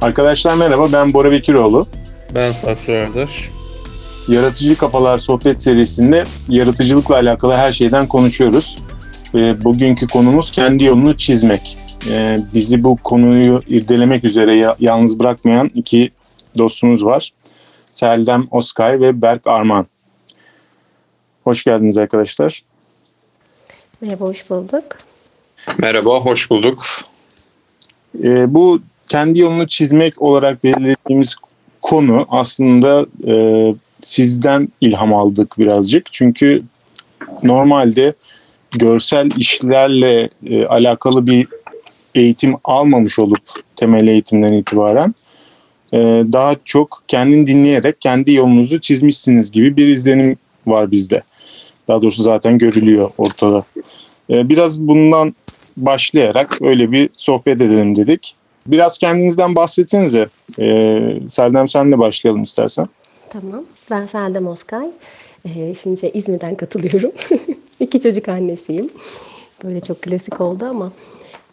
Arkadaşlar merhaba, ben Bora Bekiroğlu. Ben Saksı Ördaş. Yaratıcı Kafalar sohbet serisinde yaratıcılıkla alakalı her şeyden konuşuyoruz. Ve bugünkü konumuz kendi yolunu çizmek. Ee, bizi bu konuyu irdelemek üzere ya- yalnız bırakmayan iki dostumuz var. Seldem Oskay ve Berk Arman. Hoş geldiniz arkadaşlar. Merhaba, hoş bulduk. Merhaba, hoş bulduk. Ee, bu kendi yolunu çizmek olarak belirlediğimiz konu aslında e, sizden ilham aldık birazcık. Çünkü normalde görsel işlerle e, alakalı bir eğitim almamış olup temel eğitimden itibaren e, daha çok kendini dinleyerek kendi yolunuzu çizmişsiniz gibi bir izlenim var bizde. Daha doğrusu zaten görülüyor ortada. E, biraz bundan başlayarak öyle bir sohbet edelim dedik. Biraz kendinizden bahsetsenize. Ee, Seldem senle başlayalım istersen. Tamam. Ben Seldem Oskay. Ee, şimdi şey, İzmir'den katılıyorum. İki çocuk annesiyim. Böyle çok klasik oldu ama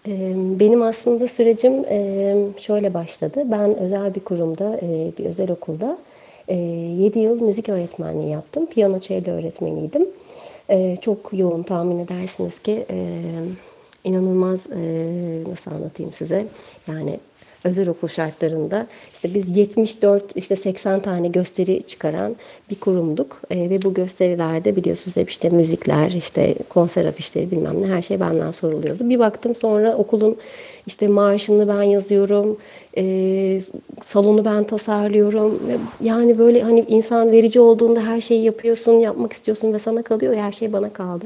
e, benim aslında sürecim e, şöyle başladı. Ben özel bir kurumda, e, bir özel okulda e, 7 yıl müzik öğretmenliği yaptım. Piyano cello öğretmeniydim. Çok yoğun tahmin edersiniz ki inanılmaz e, nasıl anlatayım size? Yani özel okul şartlarında işte biz 74 işte 80 tane gösteri çıkaran bir kurumduk E, ve bu gösterilerde biliyorsunuz hep işte müzikler işte konser afişleri bilmem ne her şey benden soruluyordu. Bir baktım sonra okulun işte marşını ben yazıyorum e, salonu ben tasarlıyorum yani böyle hani insan verici olduğunda her şeyi yapıyorsun yapmak istiyorsun ve sana kalıyor her şey bana kaldı.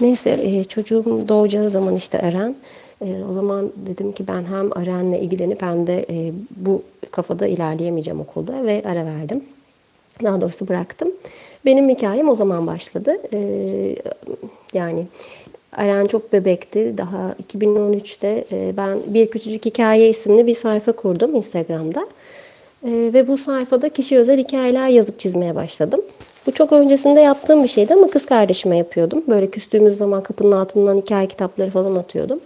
Neyse e, çocuğum doğacağı zaman işte Eren e, o zaman dedim ki ben hem Aren'le ilgilenip hem de e, bu kafada ilerleyemeyeceğim okulda ve ara verdim. Daha doğrusu bıraktım. Benim hikayem o zaman başladı. E, yani Aren çok bebekti. Daha 2013'te e, ben Bir Küçücük Hikaye isimli bir sayfa kurdum Instagram'da. E, ve bu sayfada kişi özel hikayeler yazıp çizmeye başladım. Bu çok öncesinde yaptığım bir şeydi ama kız kardeşime yapıyordum. Böyle küstüğümüz zaman kapının altından hikaye kitapları falan atıyordum.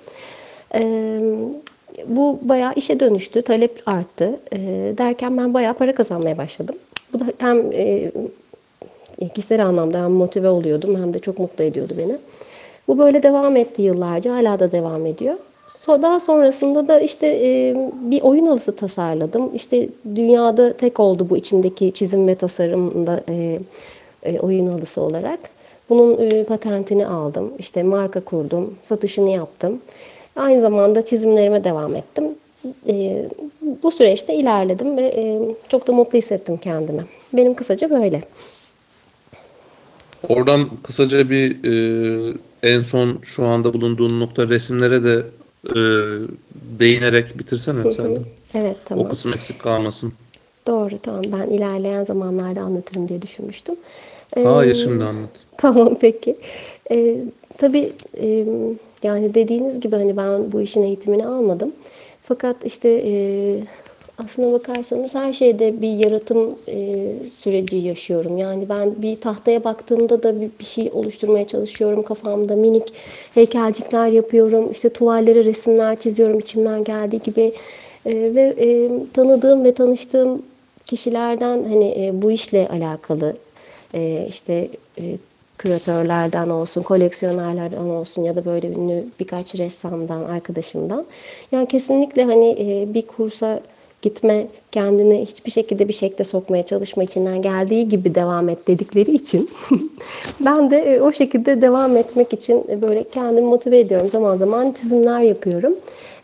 Bu bayağı işe dönüştü, talep arttı. Ee, derken ben bayağı para kazanmaya başladım. Bu da hem e, kişisel anlamda hem motive oluyordum hem de çok mutlu ediyordu beni. Bu böyle devam etti yıllarca, hala da devam ediyor. Daha sonrasında da işte e, bir oyun halısı tasarladım. İşte dünyada tek oldu bu içindeki çizim ve tasarımda e, e, oyun halısı olarak. Bunun e, patentini aldım. İşte marka kurdum, satışını yaptım. Aynı zamanda çizimlerime devam ettim. E, bu süreçte ilerledim ve e, çok da mutlu hissettim kendimi. Benim kısaca böyle. Oradan kısaca bir e, en son şu anda bulunduğun nokta resimlere de e, değinerek bitirsene sen de. Evet tamam. O kısım eksik kalmasın. Doğru tamam. Ben ilerleyen zamanlarda anlatırım diye düşünmüştüm. E, Hayır şimdi anlat. Tamam peki. Ee, tabii yani dediğiniz gibi hani ben bu işin eğitimini almadım. Fakat işte aslına bakarsanız her şeyde bir yaratım süreci yaşıyorum. Yani ben bir tahtaya baktığımda da bir, şey oluşturmaya çalışıyorum kafamda. Minik heykelcikler yapıyorum. İşte tuvallere resimler çiziyorum içimden geldiği gibi. Ve tanıdığım ve tanıştığım kişilerden hani bu işle alakalı işte küratörlerden olsun, koleksiyonerlerden olsun ya da böyle ünlü birkaç ressamdan, arkadaşımdan. Yani kesinlikle hani e, bir kursa gitme, kendini hiçbir şekilde bir şekilde sokmaya çalışma içinden geldiği gibi devam et dedikleri için ben de e, o şekilde devam etmek için böyle kendimi motive ediyorum. Zaman zaman çizimler yapıyorum.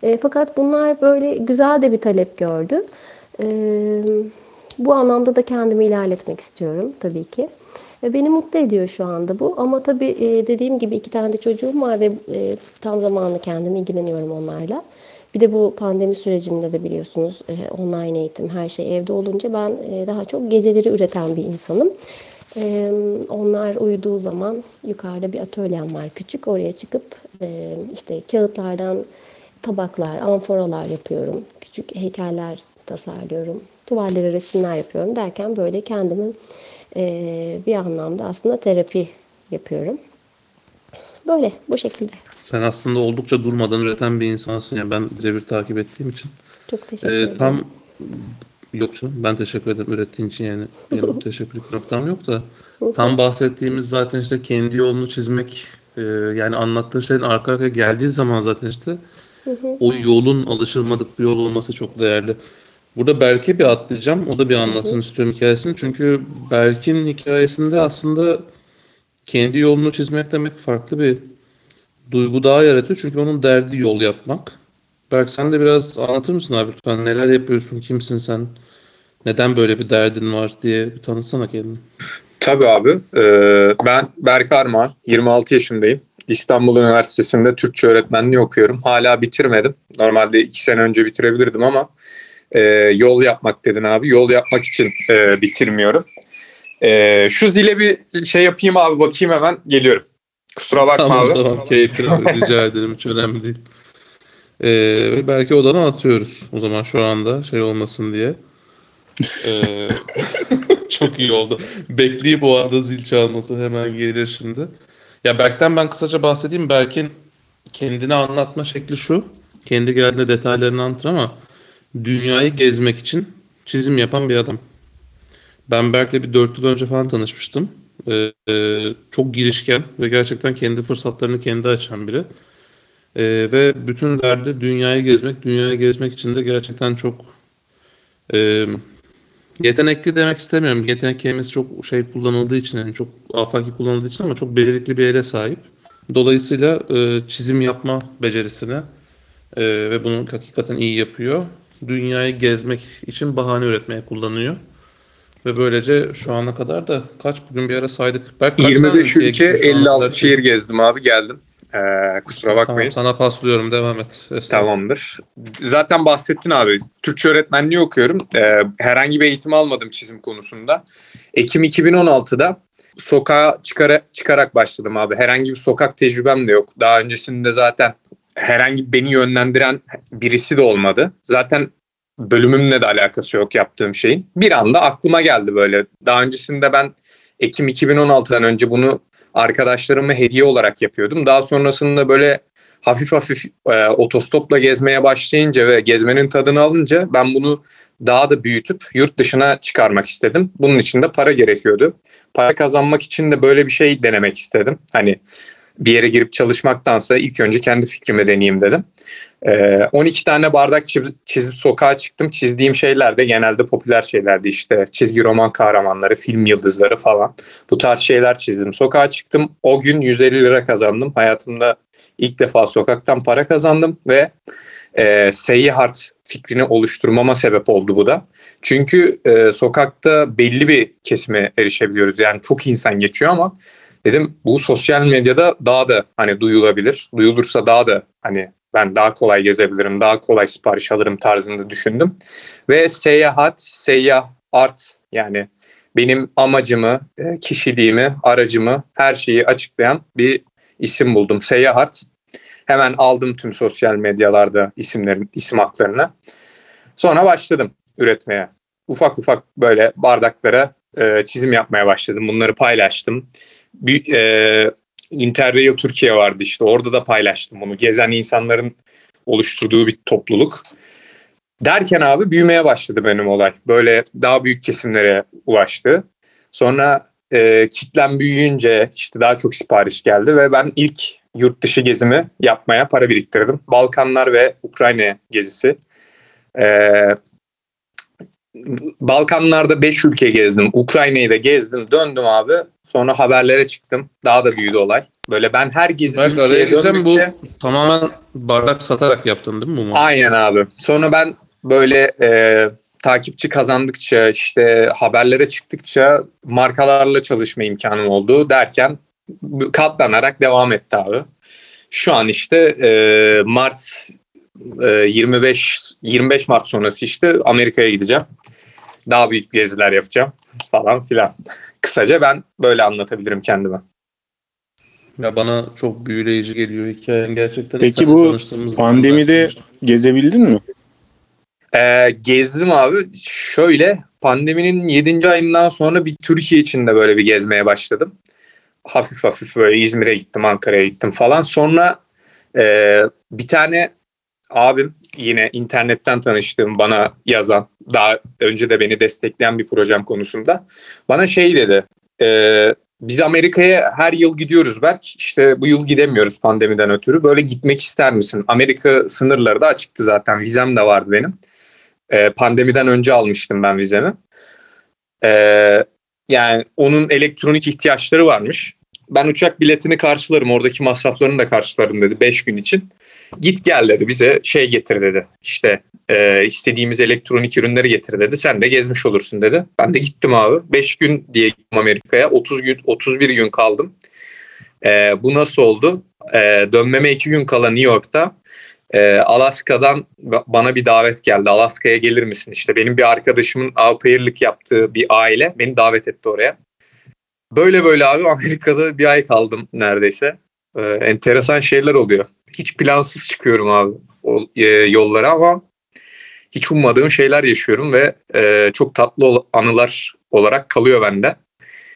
E, fakat bunlar böyle güzel de bir talep gördü. Bu anlamda da kendimi ilerletmek istiyorum tabii ki. Ve beni mutlu ediyor şu anda bu. Ama tabii e, dediğim gibi iki tane de çocuğum var ve e, tam zamanlı kendim ilgileniyorum onlarla. Bir de bu pandemi sürecinde de biliyorsunuz e, online eğitim her şey evde olunca ben daha çok geceleri üreten bir insanım. Onlar uyuduğu zaman yukarıda bir atölyem var küçük. Oraya çıkıp işte kağıtlardan tabaklar, amforalar yapıyorum. Küçük heykeller tasarlıyorum. Tuvallere resimler yapıyorum derken böyle kendimi e, bir anlamda aslında terapi yapıyorum. Böyle bu şekilde. Sen aslında oldukça durmadan üreten bir insansın ya ben birebir takip ettiğim için. Çok teşekkür Ee, ederim. tam yok canım ben teşekkür ederim ürettiğin için yani benim teşekkürlük noktam yok da tam bahsettiğimiz zaten işte kendi yolunu çizmek e, yani anlattığın şeylerin arka arkaya geldiği zaman zaten işte o yolun alışılmadık bir yol olması çok değerli. Burada Berk'e bir atlayacağım. O da bir anlatsın istiyorum hikayesini. Çünkü Berk'in hikayesinde aslında kendi yolunu çizmek demek farklı bir duygu daha yaratıyor. Çünkü onun derdi yol yapmak. Berk sen de biraz anlatır mısın abi lütfen? Neler yapıyorsun? Kimsin sen? Neden böyle bir derdin var diye bir tanıtsana kendini. Tabii abi. Ee, ben Berk Armağan, 26 yaşındayım. İstanbul Üniversitesi'nde Türkçe öğretmenliği okuyorum. Hala bitirmedim. Normalde iki sene önce bitirebilirdim ama e, yol yapmak dedin abi. Yol yapmak için e, bitirmiyorum. E, şu zile bir şey yapayım abi bakayım hemen geliyorum. Kusura bakma Tamam abi. tamam keyifli rica ederim hiç önemli değil. Ee, belki odanı atıyoruz o zaman şu anda şey olmasın diye. Ee, çok iyi oldu. Bekleyip o anda zil çalması hemen gelir şimdi. Ya Berk'ten ben kısaca bahsedeyim. Berk'in kendini anlatma şekli şu. Kendi geldiğinde detaylarını anlatır ama dünyayı gezmek için çizim yapan bir adam. Ben Berk'le bir 4 yıl önce falan tanışmıştım. Ee, e, çok girişken ve gerçekten kendi fırsatlarını kendi açan biri. Ee, ve bütün derdi dünyayı gezmek. Dünyayı gezmek için de gerçekten çok e, yetenekli demek istemiyorum. Yetenek kelimesi çok şey kullanıldığı için, yani çok afaki kullanıldığı için ama çok becerikli bir ele sahip. Dolayısıyla e, çizim yapma becerisine e, ve bunu hakikaten iyi yapıyor. Dünyayı gezmek için bahane üretmeye kullanıyor. Ve böylece şu ana kadar da kaç bugün bir ara saydık. Berk, kaç tane 25 ülkeye ülke, gitmiş şu ana 56 kadar? şehir gezdim abi geldim. Ee, kusura bakmayın. Tamam sana paslıyorum devam et. Tamamdır. Zaten bahsettin abi. Türkçe öğretmenliği okuyorum. Ee, herhangi bir eğitim almadım çizim konusunda. Ekim 2016'da sokağa çıkara, çıkarak başladım abi. Herhangi bir sokak tecrübem de yok. Daha öncesinde zaten herhangi beni yönlendiren birisi de olmadı. Zaten bölümümle de alakası yok yaptığım şeyin. Bir anda aklıma geldi böyle. Daha öncesinde ben Ekim 2016'dan önce bunu arkadaşlarıma hediye olarak yapıyordum. Daha sonrasında böyle hafif hafif e, otostopla gezmeye başlayınca ve gezmenin tadını alınca ben bunu daha da büyütüp yurt dışına çıkarmak istedim. Bunun için de para gerekiyordu. Para kazanmak için de böyle bir şey denemek istedim. Hani bir yere girip çalışmaktansa ilk önce kendi fikrimi deneyeyim dedim. Ee, 12 tane bardak çizip, çizip sokağa çıktım. Çizdiğim şeyler de genelde popüler şeylerdi işte. Çizgi roman kahramanları, film yıldızları falan. Bu tarz şeyler çizdim. Sokağa çıktım. O gün 150 lira kazandım. Hayatımda ilk defa sokaktan para kazandım ve e, seyyahart fikrini oluşturmama sebep oldu bu da. Çünkü e, sokakta belli bir kesime erişebiliyoruz. Yani çok insan geçiyor ama dedim bu sosyal medyada daha da hani duyulabilir. Duyulursa daha da hani ben daha kolay gezebilirim, daha kolay sipariş alırım tarzında düşündüm. Ve seyahat, seyyah art yani benim amacımı, e, kişiliğimi, aracımı, her şeyi açıklayan bir isim buldum. Seyahat. Hemen aldım tüm sosyal medyalarda isimlerin, isim haklarını. Sonra başladım üretmeye. Ufak ufak böyle bardaklara e, çizim yapmaya başladım. Bunları paylaştım. Bir, e, Interrail Türkiye vardı işte. Orada da paylaştım bunu. Gezen insanların oluşturduğu bir topluluk. Derken abi büyümeye başladı benim olay. Böyle daha büyük kesimlere ulaştı. Sonra e, kitlem büyüyünce işte daha çok sipariş geldi ve ben ilk yurt dışı gezimi yapmaya para biriktirdim. Balkanlar ve Ukrayna gezisi. E, Balkanlarda 5 ülke gezdim. Ukrayna'yı da gezdim. Döndüm abi. Sonra haberlere çıktım. Daha da büyüdü olay. Böyle ben her gezi araya ülkeye gireceğim bu döndükçe... tamamen bardak satarak yaptın değil mi bu? Aynen abi. Sonra ben böyle e, takipçi kazandıkça işte haberlere çıktıkça markalarla çalışma imkanım oldu derken katlanarak devam etti abi. Şu an işte e, Mart 25 25 Mart sonrası işte Amerika'ya gideceğim. Daha büyük geziler yapacağım falan filan. Kısaca ben böyle anlatabilirim kendime. Ya bana çok büyüleyici geliyor hikayen gerçekten. Peki bu Pandemide gezebildin mi? Ee, gezdim abi. Şöyle pandeminin 7. ayından sonra bir Türkiye içinde böyle bir gezmeye başladım. hafif hafif böyle İzmir'e gittim, Ankara'ya gittim falan. Sonra e, bir tane abim yine internetten tanıştığım bana yazan daha önce de beni destekleyen bir projem konusunda bana şey dedi e, biz Amerika'ya her yıl gidiyoruz Berk. İşte bu yıl gidemiyoruz pandemiden ötürü. Böyle gitmek ister misin? Amerika sınırları da açıktı zaten. Vizem de vardı benim. E, pandemiden önce almıştım ben vizemi. E, yani onun elektronik ihtiyaçları varmış. Ben uçak biletini karşılarım. Oradaki masraflarını da karşılarım dedi 5 gün için git gel dedi bize şey getir dedi. İşte e, istediğimiz elektronik ürünleri getir dedi. Sen de gezmiş olursun dedi. Ben de gittim abi. 5 gün diye Amerika'ya. 30 gün 31 gün kaldım. E, bu nasıl oldu? E, dönmeme 2 gün kala New York'ta e, Alaska'dan bana bir davet geldi. Alaska'ya gelir misin? İşte benim bir arkadaşımın au pair'lik yaptığı bir aile beni davet etti oraya. Böyle böyle abi Amerika'da bir ay kaldım neredeyse. Ee, enteresan şeyler oluyor. Hiç plansız çıkıyorum abi o, e, yollara ama hiç ummadığım şeyler yaşıyorum ve e, çok tatlı anılar olarak kalıyor bende.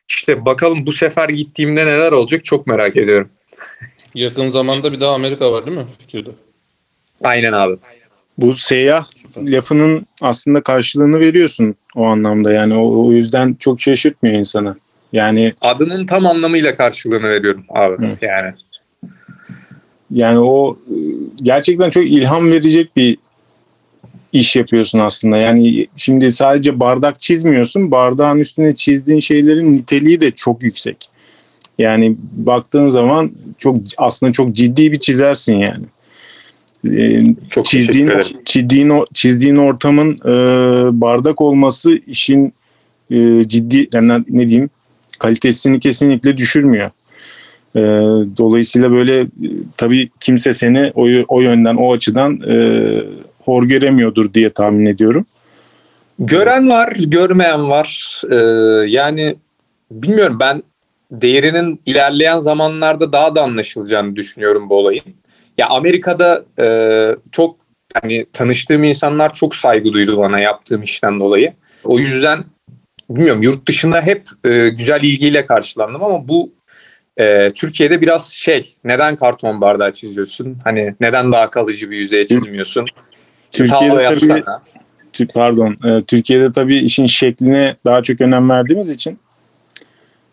İşte bakalım bu sefer gittiğimde neler olacak çok merak ediyorum. Yakın zamanda bir daha Amerika var değil mi fikirde? Aynen abi. Bu seyyah Süper. lafının aslında karşılığını veriyorsun o anlamda. Yani o, o yüzden çok şaşırtmıyor insanı. Yani Adının tam anlamıyla karşılığını veriyorum abi. Hı. Yani yani o e, gerçekten çok ilham verecek bir iş yapıyorsun aslında. Yani şimdi sadece bardak çizmiyorsun. Bardağın üstüne çizdiğin şeylerin niteliği de çok yüksek. Yani baktığın zaman çok aslında çok ciddi bir çizersin yani. Ee, çok çizdiğin çizdiğin çizdiğin ortamın e, bardak olması işin e, ciddi yani ne diyeyim kalitesini kesinlikle düşürmüyor. E, dolayısıyla böyle e, tabii kimse seni o, o yönden o açıdan e, hor göremiyordur diye tahmin ediyorum. Gören var, görmeyen var. Ee, yani bilmiyorum ben değerinin ilerleyen zamanlarda daha da anlaşılacağını düşünüyorum bu olayın. Ya Amerika'da e, çok hani tanıştığım insanlar çok saygı duydu bana yaptığım işten dolayı. O yüzden bilmiyorum yurt dışında hep e, güzel ilgiyle karşılandım ama bu e, Türkiye'de biraz şey neden karton bardağı çiziyorsun? Hani neden daha kalıcı bir yüzeye çizmiyorsun? Türkiye'de Tavla tabii yapsana. Tü- pardon e, Türkiye'de tabii işin şekline daha çok önem verdiğimiz için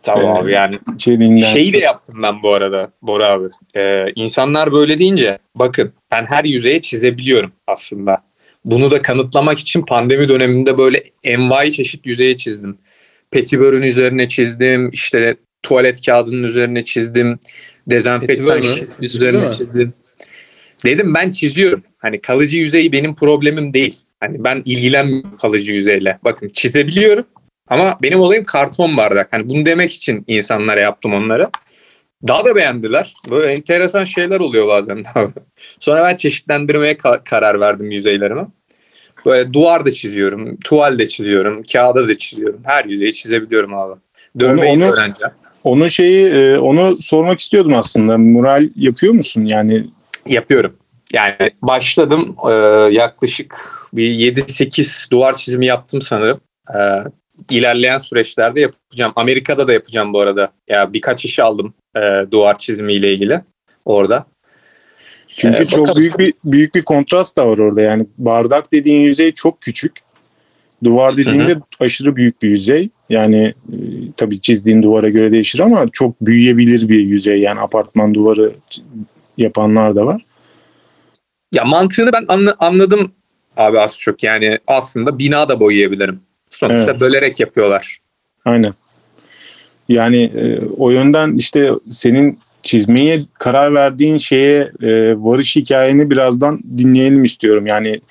Tamam Ee, abi yani içeriğinden Şeyi de yaptım ben bu arada Bora abi. Ee, insanlar böyle deyince bakın ben her yüzeye çizebiliyorum aslında. Bunu da kanıtlamak için pandemi döneminde böyle envai çeşit yüzeye çizdim. Petibörün üzerine çizdim. işte tuvalet kağıdının üzerine çizdim. Dezenfektan şişesinin üzerine mi? çizdim. Dedim ben çiziyorum. Hani kalıcı yüzeyi benim problemim değil. Hani ben ilgilenmiyorum kalıcı yüzeyle. Bakın çizebiliyorum ama benim olayım karton bardak. Hani bunu demek için insanlara yaptım onları. Daha da beğendiler. Böyle enteresan şeyler oluyor bazen. Sonra ben çeşitlendirmeye ka- karar verdim yüzeylerimi. Böyle duvar da çiziyorum, tuval de çiziyorum, kağıda da çiziyorum. Her yüzeyi çizebiliyorum abi. Dövmeyi de onu- öğreneceğim. Onun şeyi e, onu sormak istiyordum aslında. Mural yapıyor musun? Yani Yapıyorum. Yani başladım e, yaklaşık bir 7-8 duvar çizimi yaptım sanırım. E, ilerleyen süreçlerde yapacağım. Amerika'da da yapacağım bu arada. Ya birkaç iş aldım e, duvar çizimiyle ilgili orada. çünkü Ee, çok bakalım. büyük bir büyük bir kontrast da var orada. Yani bardak dediğin yüzey çok küçük. Duvar dediğinde aşırı büyük bir yüzey. Yani e, tabii çizdiğin duvara göre değişir ama çok büyüyebilir bir yüzey. Yani apartman duvarı yapanlar da var. Ya mantığını ben anla- anladım abi az çok. Yani aslında bina da boyayabilirim. Sonuçta Evet. bölerek yapıyorlar. Aynen. Yani e, o yönden işte senin çizmeye karar verdiğin şeye e, varış hikayeni birazdan dinleyelim istiyorum. Yani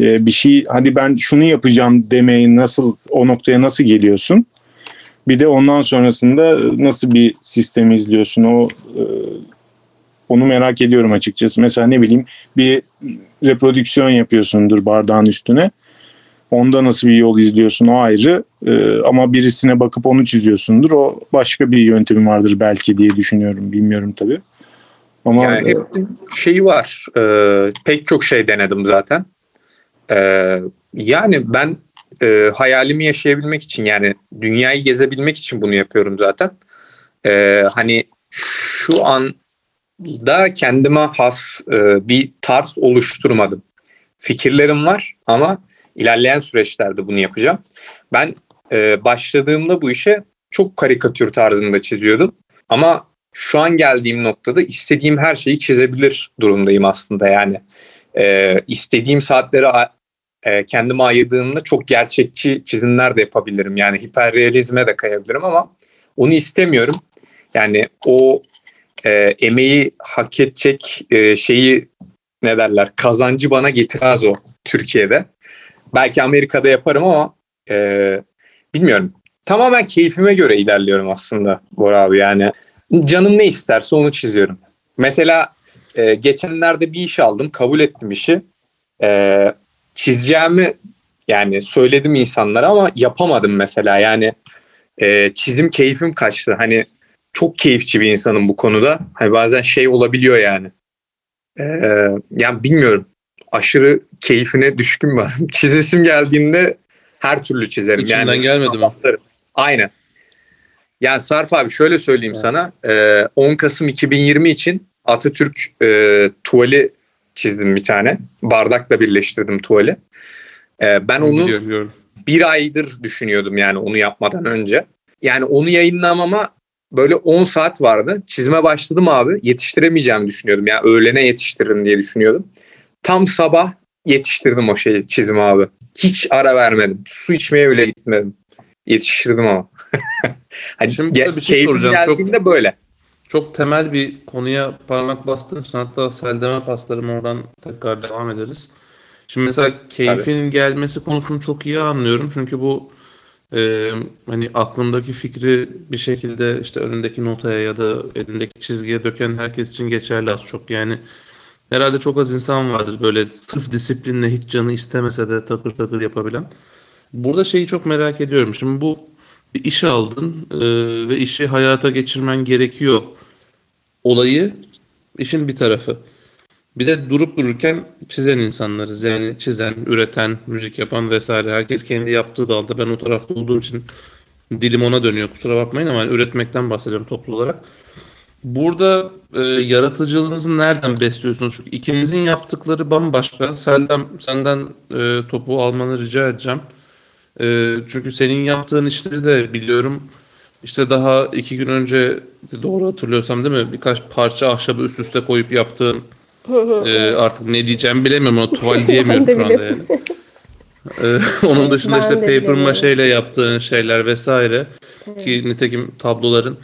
e, bir şey hadi ben şunu yapacağım demeyi nasıl o noktaya nasıl geliyorsun? Bir de ondan sonrasında nasıl bir sistemi izliyorsun? O e, onu merak ediyorum açıkçası. Mesela ne bileyim bir reprodüksiyon yapıyorsundur bardağın üstüne. Onda nasıl bir yol izliyorsun o ayrı. Ee, ama birisine bakıp onu çiziyorsundur. O başka bir yöntemi vardır belki diye düşünüyorum. Bilmiyorum tabii. Ama Yani hep şeyi var. e, pek çok şey denedim zaten. E, yani ben e, hayalimi yaşayabilmek için yani dünyayı gezebilmek için bunu yapıyorum zaten. e, hani şu anda kendime has e, bir tarz oluşturmadım. Fikirlerim var ama ilerleyen süreçlerde bunu yapacağım. Ben e, başladığımda bu işe çok karikatür tarzında çiziyordum. Ama şu an geldiğim noktada istediğim her şeyi çizebilir durumdayım aslında yani. E, istediğim saatleri a- e, kendime ayırdığımda çok gerçekçi çizimler de yapabilirim. Yani hiperrealizme de kayabilirim ama onu istemiyorum. Yani o e, emeği hak edecek e, şeyi ne derler kazancı bana getirmez o Türkiye'de. Belki Amerika'da yaparım ama e, bilmiyorum. Tamamen keyfime göre ilerliyorum aslında Bora abi yani. Canım ne isterse onu çiziyorum. Mesela e, geçenlerde bir iş aldım, kabul ettim işi. E, çizeceğimi yani söyledim insanlara ama yapamadım mesela. Yani e, çizim keyfim kaçtı. Hani çok keyifçi bir insanım bu konuda. Hani bazen şey olabiliyor yani. E, yani bilmiyorum. Aşırı keyfine düşkün varım. Çizesim geldiğinde her türlü çizerim. İçinden yani gelmedi mi? Aynen. Yani Sarp abi şöyle söyleyeyim Evet. sana. e, 10 Kasım 2020 için Atatürk e, tuvali çizdim bir tane. Bardakla birleştirdim tuvali. E, ben onu Biliyorum, biliyorum. bir aydır düşünüyordum yani onu yapmadan önce. Yani onu yayınlamama böyle 10 saat vardı. Çizime başladım abi. Yetiştiremeyeceğimi düşünüyordum. Yani öğlene yetiştiririm diye düşünüyordum. Tam sabah yetiştirdim o şeyi çizim abi. Hiç ara vermedim. Su içmeye bile gitmedim. Yetiştirdim ama. hani Şimdi ge- bir şey soracağım. Çok- geldiğinde böyle. Çok temel bir konuya parmak bastığın için hatta seldeme paslarım oradan tekrar devam ederiz. Şimdi mesela keyfin gelmesi konusunu çok iyi anlıyorum. Çünkü bu e, hani aklındaki fikri bir şekilde işte önündeki notaya ya da elindeki çizgiye döken herkes için geçerli az çok. Yani herhalde çok az insan vardır böyle sırf disiplinle hiç canı istemese de takır takır yapabilen. Burada şeyi çok merak ediyorum. Şimdi bu bir iş aldın e, ve işi hayata geçirmen gerekiyor olayı işin bir tarafı. Bir de durup dururken çizen insanlarız. Yani çizen, üreten, müzik yapan vesaire. Herkes kendi yaptığı dalda. Ben o tarafta olduğum için dilim ona dönüyor. Kusura bakmayın ama üretmekten bahsediyorum toplu olarak. Burada e, yaratıcılığınızı nereden besliyorsunuz? Çünkü ikinizin yaptıkları bambaşka. Seldem senden e, topu almanı rica edeceğim. E, çünkü senin yaptığın işleri de biliyorum. İşte daha iki gün önce doğru hatırlıyorsam değil mi? Birkaç parça ahşabı üst üste koyup yaptığın e, artık ne diyeceğimi bilemiyorum ama tuval diyemiyorum şu anda yani. E, onun dışında Ben işte paper ile yaptığın şeyler vesaire ki nitekim tabloların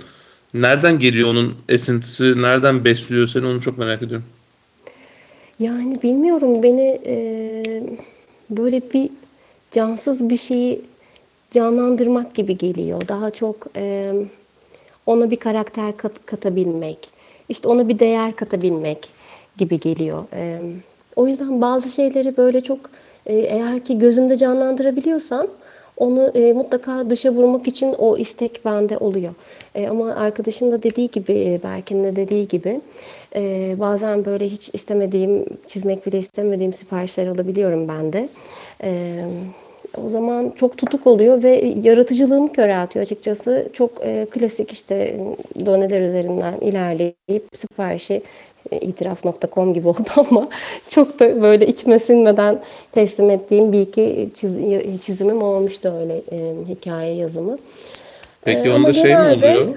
nereden geliyor onun esintisi, nereden besliyor seni onu çok merak ediyorum. Yani bilmiyorum beni e, böyle bir cansız bir şeyi canlandırmak gibi geliyor. Daha çok e, ona bir karakter kat- katabilmek, işte ona bir değer katabilmek gibi geliyor. E, o yüzden bazı şeyleri böyle çok e, eğer ki gözümde canlandırabiliyorsam onu e, mutlaka dışa vurmak için o istek bende oluyor. E, ama arkadaşın da dediği gibi, e, Berkin'in de dediği gibi e, bazen böyle hiç istemediğim, çizmek bile istemediğim siparişler alabiliyorum ben de. E, o zaman çok tutuk oluyor ve yaratıcılığımı köreltiyor açıkçası. Çok e, klasik işte doneler üzerinden ilerleyip siparişi e, itiraf.com gibi oldu ama çok da böyle içime sinmeden teslim ettiğim bir iki çiz- çizimim olmuştu öyle e, hikaye yazımı. Peki Ee, onda şey mi oluyor?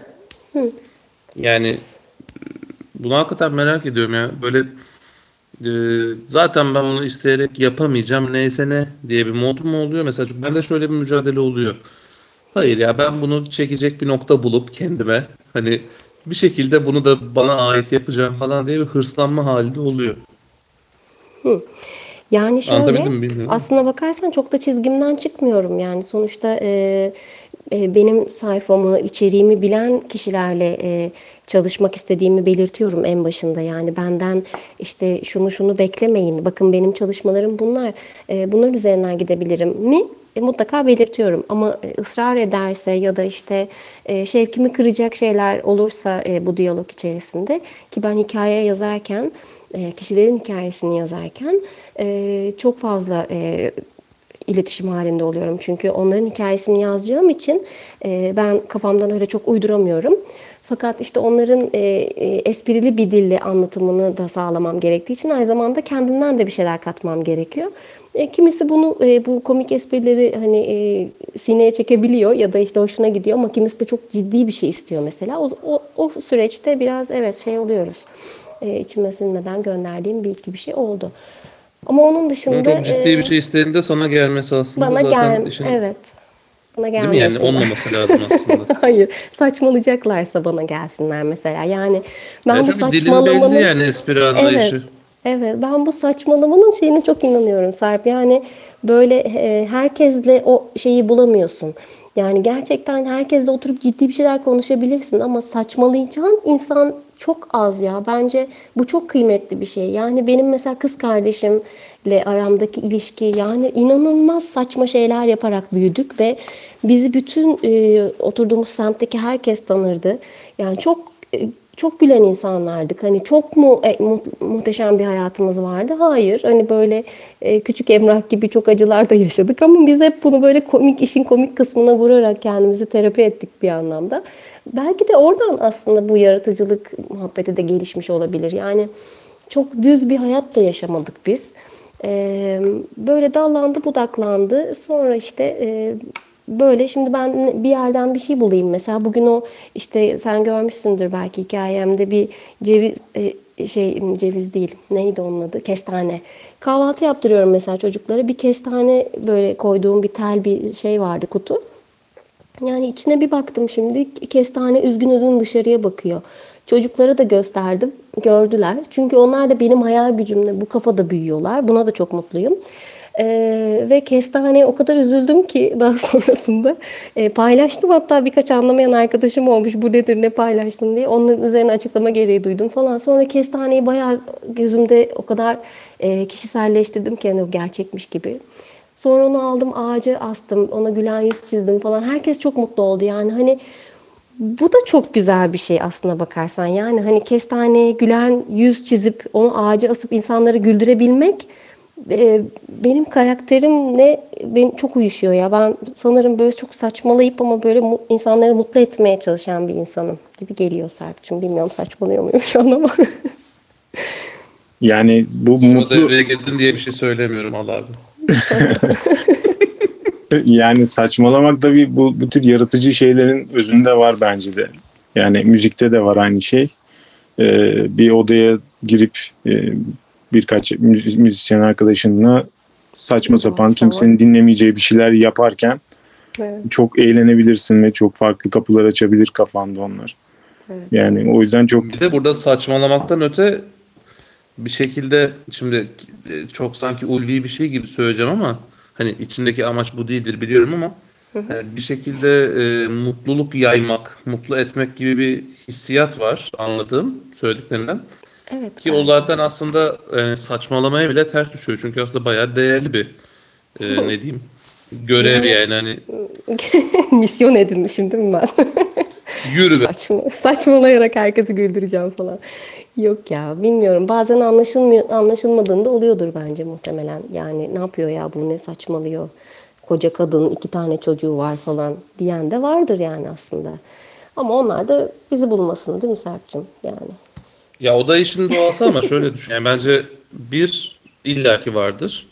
Yani e, bunu hakikaten merak ediyorum ya. Böyle e, zaten ben onu isteyerek yapamayacağım neyse ne diye bir mod mu oluyor? Mesela bende şöyle bir mücadele oluyor. Hayır ya ben bunu çekecek bir nokta bulup kendime hani bir şekilde bunu da bana ait yapacağım falan diye bir hırslanma hali de oluyor. Yani şöyle aslına bakarsan çok da çizgimden çıkmıyorum yani sonuçta e, e, benim sayfamı içeriğimi bilen kişilerle e, çalışmak istediğimi belirtiyorum en başında yani benden işte şunu şunu beklemeyin bakın benim çalışmalarım bunlar e, bunlar üzerinden gidebilirim mi E, mutlaka belirtiyorum ama e, ısrar ederse ya da işte e, şevkimi kıracak şeyler olursa e, bu diyalog içerisinde ki ben hikaye yazarken e, kişilerin hikayesini yazarken e, çok fazla e, iletişim halinde oluyorum. Çünkü onların hikayesini yazacağım için e, ben kafamdan öyle çok uyduramıyorum. Fakat işte onların e, e, esprili bir dille anlatımını da sağlamam gerektiği için aynı zamanda kendimden de bir şeyler katmam gerekiyor. E, kimisi bunu e, bu komik esprileri hani e, sineye çekebiliyor ya da işte hoşuna gidiyor ama kimisi de çok ciddi bir şey istiyor mesela. O, o, o süreçte biraz evet şey oluyoruz. E, içime sinmeden gönderdiğim bir iki bir şey oldu. Ama onun dışında çok ciddi e, bir şey istediğinde sana gelmesi aslında bana zaten gel işin evet. Bana değil mi? Yani olmaması lazım aslında. Hayır, saçmalayacaklarsa bana gelsinler mesela. Yani ben Ya bu saçmalamanın belli yani espri Evet. anlayışı. Evet, ben bu saçmalamanın şeyine çok inanıyorum Sarp. Yani böyle e, herkesle o şeyi bulamıyorsun. Yani gerçekten herkesle oturup ciddi bir şeyler konuşabilirsin ama saçmalayacağın insan çok az ya. Bence bu çok kıymetli bir şey. Yani benim mesela kız kardeşimle aramdaki ilişki yani inanılmaz saçma şeyler yaparak büyüdük ve bizi bütün e, oturduğumuz semtteki herkes tanırdı. Yani çok e, çok gülen insanlardık. Hani çok mu e, mu- muhteşem bir hayatımız vardı? Hayır. Hani böyle e, küçük Emrah gibi çok acılar da yaşadık ama biz hep bunu böyle komik işin komik kısmına vurarak kendimizi terapi ettik bir anlamda. Belki de oradan aslında bu yaratıcılık muhabbeti de gelişmiş olabilir. Yani çok düz bir hayat da yaşamadık biz. Böyle dallandı budaklandı. Sonra işte böyle şimdi ben bir yerden bir şey bulayım. Mesela bugün o işte sen görmüşsündür belki hikayemde bir ceviz e, şey ceviz değil neydi onun adı kestane. Kahvaltı yaptırıyorum mesela çocuklara bir kestane böyle koyduğum bir tel bir şey vardı kutu. Yani içine bir baktım şimdi kestane üzgün üzgün dışarıya bakıyor. Çocuklara da gösterdim. Gördüler. Çünkü onlar da benim hayal gücümle bu kafada büyüyorlar. Buna da çok mutluyum. Ee, ve kestaneye o kadar üzüldüm ki daha sonrasında e, paylaştım hatta birkaç anlamayan arkadaşım olmuş bu nedir ne paylaştın diye onun üzerine açıklama gereği duydum falan sonra kestaneyi bayağı gözümde o kadar e, kişiselleştirdim ki hani o gerçekmiş gibi Sonra onu aldım ağaca astım. Ona gülen yüz çizdim falan. Herkes çok mutlu oldu. Yani hani bu da çok güzel bir şey aslına bakarsan. Yani hani kestaneye gülen yüz çizip onu ağaca asıp insanları güldürebilmek e, benim karakterimle benim çok uyuşuyor ya. Ben sanırım böyle çok saçmalayıp ama böyle insanları mutlu etmeye çalışan bir insanım gibi geliyor Sarp'cığım. Bilmiyorum saçmalıyor muyum şu an ama. Yani bu Sonra mutlu devreye girdin diye bir şey söylemiyorum Allah abi. yani saçmalamak da bir bu, bu tür yaratıcı şeylerin özünde var bence de. Yani müzikte de var aynı şey. Ee, bir odaya girip e, birkaç müzi- müzisyen arkadaşınla saçma sapan kimsenin dinlemeyeceği bir şeyler yaparken Evet. çok eğlenebilirsin ve çok farklı kapılar açabilir kafanda onlar. Evet. Yani o yüzden çok Bir de burada saçmalamaktan öte bir şekilde şimdi e, çok sanki ulvi bir şey gibi söyleyeceğim ama hani içindeki amaç bu değildir biliyorum ama yani bir şekilde e, mutluluk yaymak, mutlu etmek gibi bir hissiyat var anladığım söylediklerinden. Evet. Ki o zaten aslında e, saçmalamaya bile ters düşüyor. Çünkü aslında bayağı değerli bir e, ne diyeyim görev yani hani misyon edinmişim değil mi ben? yürü be. Saçma, saçmalayarak herkesi güldüreceğim falan. Yok ya bilmiyorum. Bazen anlaşılmıyor, anlaşılmadığında oluyordur bence muhtemelen. Yani ne yapıyor ya bu ne saçmalıyor. Koca kadın iki tane çocuğu var falan diyen de vardır yani aslında. Ama onlar da bizi bulmasın değil mi Serp'cığım? Yani. Ya o da işin doğası ama şöyle düşün. Yani bence bir illaki vardır.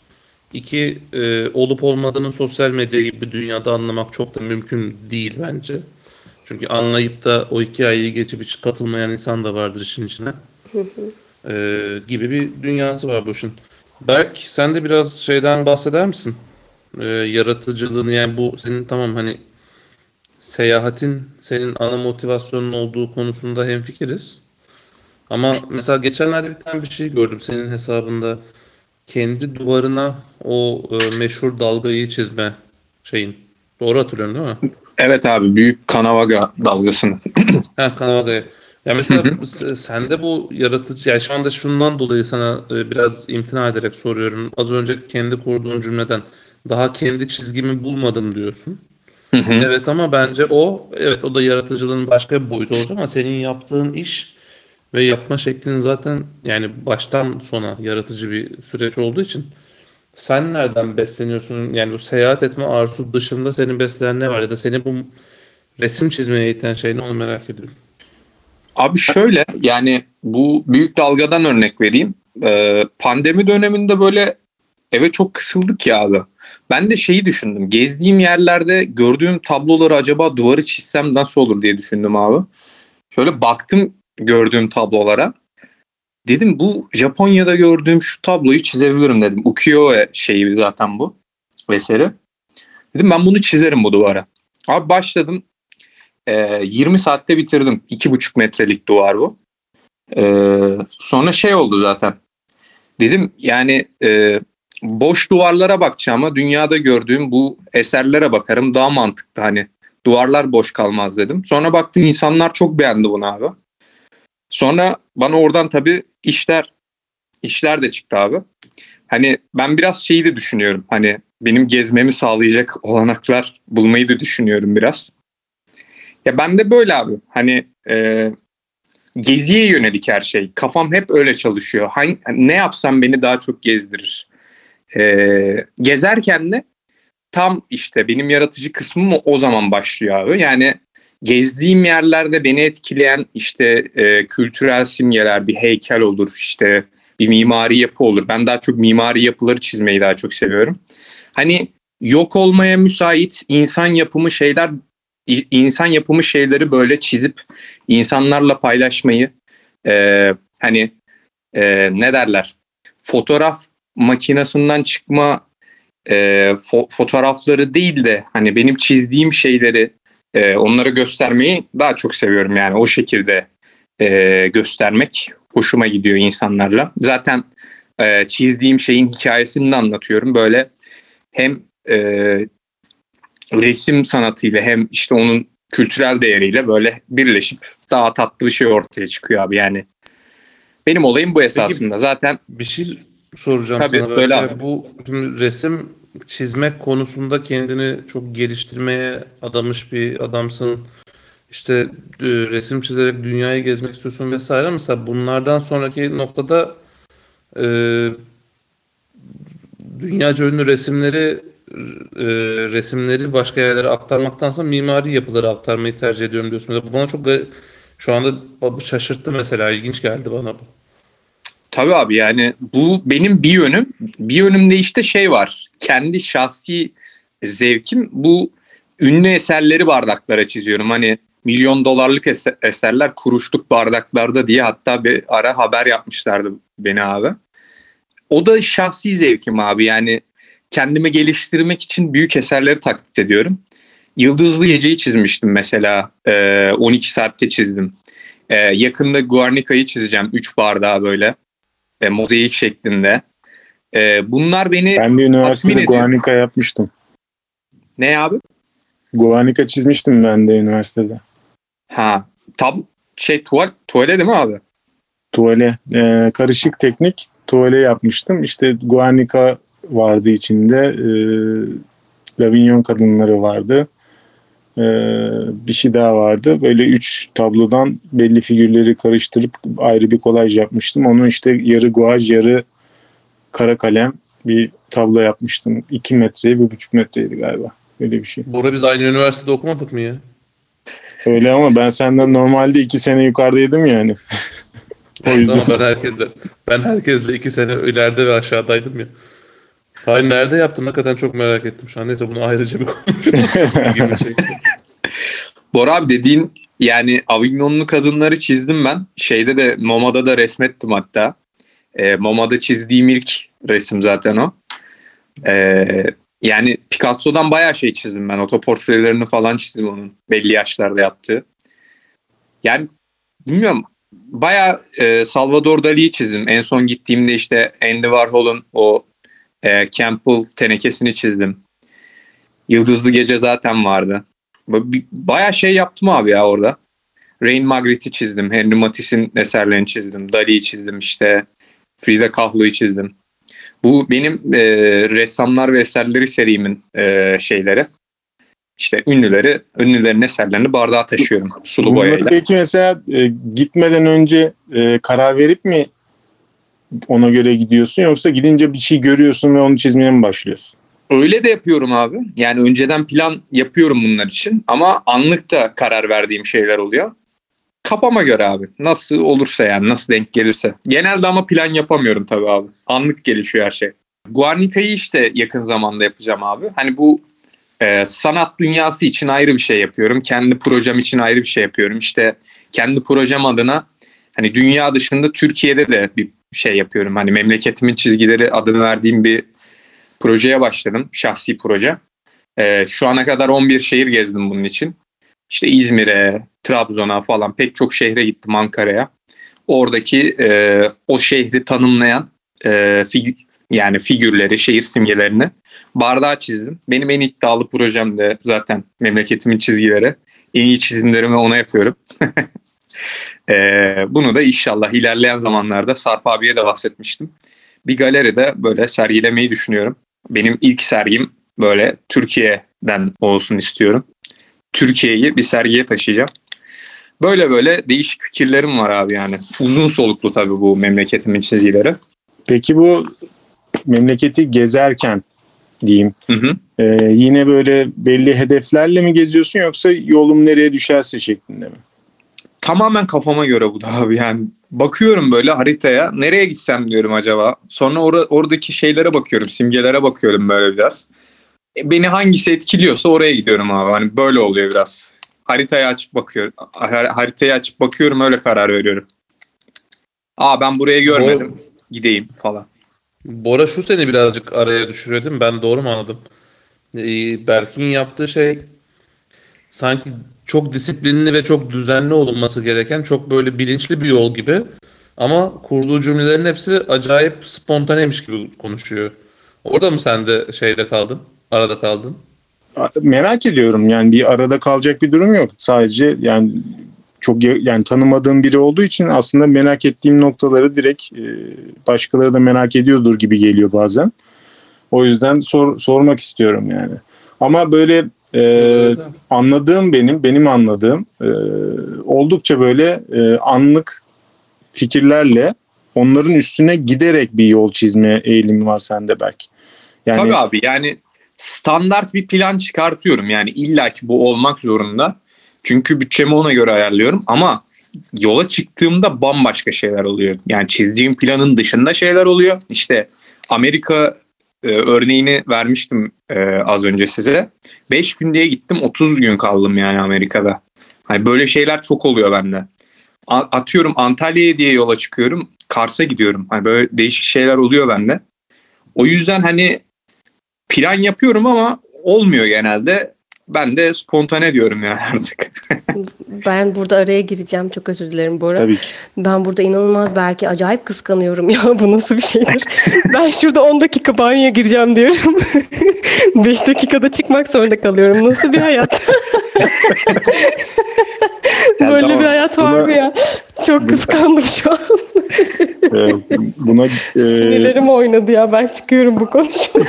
İki e, olup olmadığını sosyal medya gibi bir dünyada anlamak çok da mümkün değil bence. Çünkü anlayıp da o hikayeyi geçip hiç katılmayan insan da vardır işin içine. E, gibi bir dünyası var bu işin. Berk sen de biraz şeyden bahseder misin? E, yaratıcılığını yani bu senin tamam hani seyahatin senin ana motivasyonun olduğu konusunda hemfikiriz. Ama mesela geçenlerde bir tane bir şey gördüm senin hesabında. Kendi duvarına o e, meşhur dalgayı çizme şeyin. Doğru hatırlıyorum değil mi? Evet abi büyük Kanavaga dalgasını. Ha Kanada'ya. Ya mesela s- sende bu yaratıcı, yani şu anda şundan dolayı sana e, biraz imtina ederek soruyorum. Az önce kendi kurduğun cümleden daha kendi çizgimi bulmadım diyorsun. Evet ama bence o, evet o da yaratıcılığın başka bir boyutu olacak ama senin yaptığın iş ve yapma şeklin zaten yani baştan sona yaratıcı bir süreç olduğu için sen nereden besleniyorsun? Yani bu seyahat etme arzusu dışında seni besleyen ne var ya da seni bu resim çizmeye iten şey ne onu merak ediyorum. Abi şöyle yani bu büyük dalgadan örnek vereyim. Ee, pandemi döneminde böyle eve çok kısıldık ya abi. Ben de şeyi düşündüm. Gezdiğim yerlerde gördüğüm tabloları acaba duvarı çizsem nasıl olur diye düşündüm abi. Şöyle baktım gördüğüm tablolara. Dedim bu Japonya'da gördüğüm şu tabloyu çizebilirim dedim. Ukiyo-e şeyi zaten bu eseri. Dedim ben bunu çizerim bu duvara. Abi başladım. Ee, 20 saatte bitirdim. 2,5 metrelik duvar bu. Ee, sonra şey oldu zaten. Dedim yani e, boş duvarlara bakacağıma dünyada gördüğüm bu eserlere bakarım daha mantıklı hani duvarlar boş kalmaz dedim. Sonra baktım insanlar çok beğendi bunu abi. Sonra bana oradan tabii işler işler de çıktı abi. Hani ben biraz şeyi de düşünüyorum. Hani benim gezmemi sağlayacak olanaklar bulmayı da düşünüyorum biraz. Ya ben de böyle abi. Hani e, geziye yönelik her şey. Kafam hep öyle çalışıyor. Hangi, ne yapsam beni daha çok gezdirir. E, gezerken de tam işte benim yaratıcı kısmım o, zaman başlıyor abi. Yani gezdiğim yerlerde beni etkileyen işte e, kültürel simgeler, bir heykel olur, işte bir mimari yapı olur. Ben daha çok mimari yapıları çizmeyi daha çok seviyorum. Hani yok olmaya müsait insan yapımı şeyler insan yapımı şeyleri böyle çizip insanlarla paylaşmayı e, hani e, ne derler? Fotoğraf makinesinden çıkma e, fo- fotoğrafları değil de hani benim çizdiğim şeyleri e, onlara göstermeyi daha çok seviyorum. Yani o şekilde e, göstermek hoşuma gidiyor insanlarla. Zaten e, çizdiğim şeyin hikayesini de anlatıyorum. Böyle hem e, resim sanatıyla hem işte onun kültürel değeriyle böyle birleşip daha tatlı bir şey ortaya çıkıyor abi yani. Benim olayım bu esasında. Zaten Bir şey soracağım Tabii, sana. söyle Böyle abi. Bu resim çizmek konusunda kendini çok geliştirmeye adamış bir adamsın. İşte e, resim çizerek dünyayı gezmek istiyorsun vesaire. Mesela bunlardan sonraki noktada e, dünyaca ünlü resimleri e, resimleri başka yerlere aktarmaktansa mimari yapıları aktarmayı tercih ediyorum diyorsun. Bu bana çok şu anda şaşırttı mesela. ilginç geldi bana bu. Tabii abi yani bu benim bir yönüm. Bir yönümde işte şey var. Kendi şahsi zevkim bu ünlü eserleri bardaklara çiziyorum. Hani milyon dolarlık ese- eserler kuruşluk bardaklarda diye hatta bir ara haber yapmışlardı beni abi. O da şahsi zevkim abi yani kendimi geliştirmek için büyük eserleri taklit ediyorum. Yıldızlı Gece'yi çizmiştim mesela. Ee, 12 saatte çizdim. Ee, yakında Guernica'yı çizeceğim. 3 bardağı böyle e, mozaik şeklinde. E, bunlar beni Ben de üniversitede. Guernica yapmıştım. ne abi? Guernica çizmiştim ben de üniversitede. Ha tab şey tuval tuvale değil mi abi? Tuvale. e, karışık teknik tuvale yapmıştım. İşte Guernica vardı içinde. E, Lavignon kadınları vardı. E, bir şey daha vardı. Böyle üç tablodan belli figürleri karıştırıp ayrı bir kolaj yapmıştım. Onu işte yarı guaj yarı kara kalem bir tablo yapmıştım. 2 metreye bir buçuk metreydi galiba. Öyle bir şey. Bora biz aynı üniversitede okumadık mı ya? Öyle ama ben senden normalde iki sene yukarıdaydım yani. o yüzden. Ama ben herkesle ben herkesle iki sene ileride ve aşağıdaydım ya. Hayır nerede yaptın? Hakikaten çok merak ettim şu an. Neyse bunu ayrıca bir konuşuruz. Bora abi dediğin yani Avignonlu kadınları çizdim ben. Şeyde de MoMA'da da resmettim hatta. E, MoMA'da çizdiğim ilk resim zaten o. E, yani Picasso'dan bayağı şey çizdim ben. Otoportrelerini falan çizdim onun. Belli yaşlarda yaptığı. Yani bilmiyorum. Bayağı e, Salvador Dali'yi çizdim. En son gittiğimde işte Andy Warhol'un o e, Campbell tenekesini çizdim. Yıldızlı Gece zaten vardı. Ba- bir- Bayağı şey yaptım abi ya orada. Rain Magritte'i çizdim. Henry Matisse'in eserlerini çizdim. Dali'yi çizdim işte. Frida Kahlo'yu çizdim. Bu benim e, ressamlar ve eserleri serimin e, şeyleri. İşte ünlüleri, ünlülerin eserlerini bardağa taşıyorum sulu boyayla. peki mesela e, gitmeden önce e, karar verip mi ona göre gidiyorsun yoksa gidince bir şey görüyorsun ve onu çizmeye mi başlıyorsun? Öyle de yapıyorum abi. Yani önceden plan yapıyorum bunlar için ama anlık da karar verdiğim şeyler oluyor. Kafama göre abi. Nasıl olursa yani nasıl denk gelirse. Genelde ama plan yapamıyorum tabii abi. Anlık gelişiyor her şey. Guarnica'yı işte yakın zamanda yapacağım abi. Hani bu e, sanat dünyası için ayrı bir şey yapıyorum. Kendi projem için ayrı bir şey yapıyorum. İşte kendi projem adına hani dünya dışında Türkiye'de de bir şey yapıyorum. Hani memleketimin çizgileri adını verdiğim bir projeye başladım. Şahsi proje. E, şu ana kadar 11 şehir gezdim bunun için. İşte İzmir'e, Trabzon'a falan pek çok şehre gittim Ankara'ya. Oradaki e, o şehri tanımlayan e, figü- yani figürleri, şehir simgelerini bardağa çizdim. Benim en iddialı projem de zaten memleketimin çizgileri. En iyi çizimlerimi ona yapıyorum. E, bunu da inşallah ilerleyen zamanlarda Sarp abiye de bahsetmiştim. Bir galeride böyle sergilemeyi düşünüyorum. Benim ilk sergim böyle Türkiye'den olsun istiyorum. Türkiye'yi bir sergiye taşıyacağım. Böyle böyle değişik fikirlerim var abi yani. Uzun soluklu tabii bu memleketimin çizgileri. Peki bu memleketi gezerken diyeyim Hı hı. e, yine böyle belli hedeflerle mi geziyorsun yoksa yolum nereye düşerse şeklinde mi? Tamamen kafama göre bu da abi yani. Bakıyorum böyle haritaya nereye gitsem diyorum acaba. Sonra or- oradaki şeylere bakıyorum, simgelere bakıyorum böyle biraz. E, beni hangisi etkiliyorsa oraya gidiyorum abi. Hani böyle oluyor biraz. Haritayı açıp bakıyorum. har- Haritayı açıp bakıyorum öyle karar veriyorum. Aa ben burayı görmedim. Gideyim falan. Bora şu seni birazcık araya mi? Ben doğru mu anladım? Ee, Berk'in yaptığı şey sanki çok disiplinli ve çok düzenli olunması gereken çok böyle bilinçli bir yol gibi. Ama kurduğu cümlelerin hepsi acayip spontaneymiş gibi konuşuyor. Orada mı sen de şeyde kaldın? Arada kaldın? Merak ediyorum yani bir arada kalacak bir durum yok. Sadece yani çok ya- yani tanımadığım biri olduğu için aslında merak ettiğim noktaları direkt e, başkaları da merak ediyordur gibi geliyor bazen. O yüzden sor, sormak istiyorum yani. Ama böyle e, anladığım benim, benim anladığım e, oldukça böyle e, anlık fikirlerle onların üstüne giderek bir yol çizme eğilimi var sende belki. Yani Tabii abi yani standart bir plan çıkartıyorum. Yani illaki bu olmak zorunda. Çünkü bütçemi ona göre ayarlıyorum ama yola çıktığımda bambaşka şeyler oluyor. Yani çizdiğim planın dışında şeyler oluyor. İşte Amerika e, örneğini vermiştim e, az önce size. 5 gün diye gittim 30 gün kaldım yani Amerika'da. Hani böyle şeyler çok oluyor bende. A- atıyorum Antalya'ya diye yola çıkıyorum. Kars'a gidiyorum. Hani böyle değişik şeyler oluyor bende. O yüzden hani plan yapıyorum ama olmuyor genelde. Ben de spontane diyorum yani artık. Ben burada araya gireceğim. Çok özür dilerim Bora. tabii ki. Ben burada inanılmaz belki acayip kıskanıyorum ya. Bu nasıl bir şeydir? ben şurada 10 dakika banyoya gireceğim diyorum. 5 dakikada çıkmak zorunda kalıyorum. Nasıl bir hayat? Böyle tamam. bir hayat var Buna- mı ya? Çok kıskandım şu an. Ee, buna e, Sinirlerim oynadı ya. Ben çıkıyorum bu konuşmadan.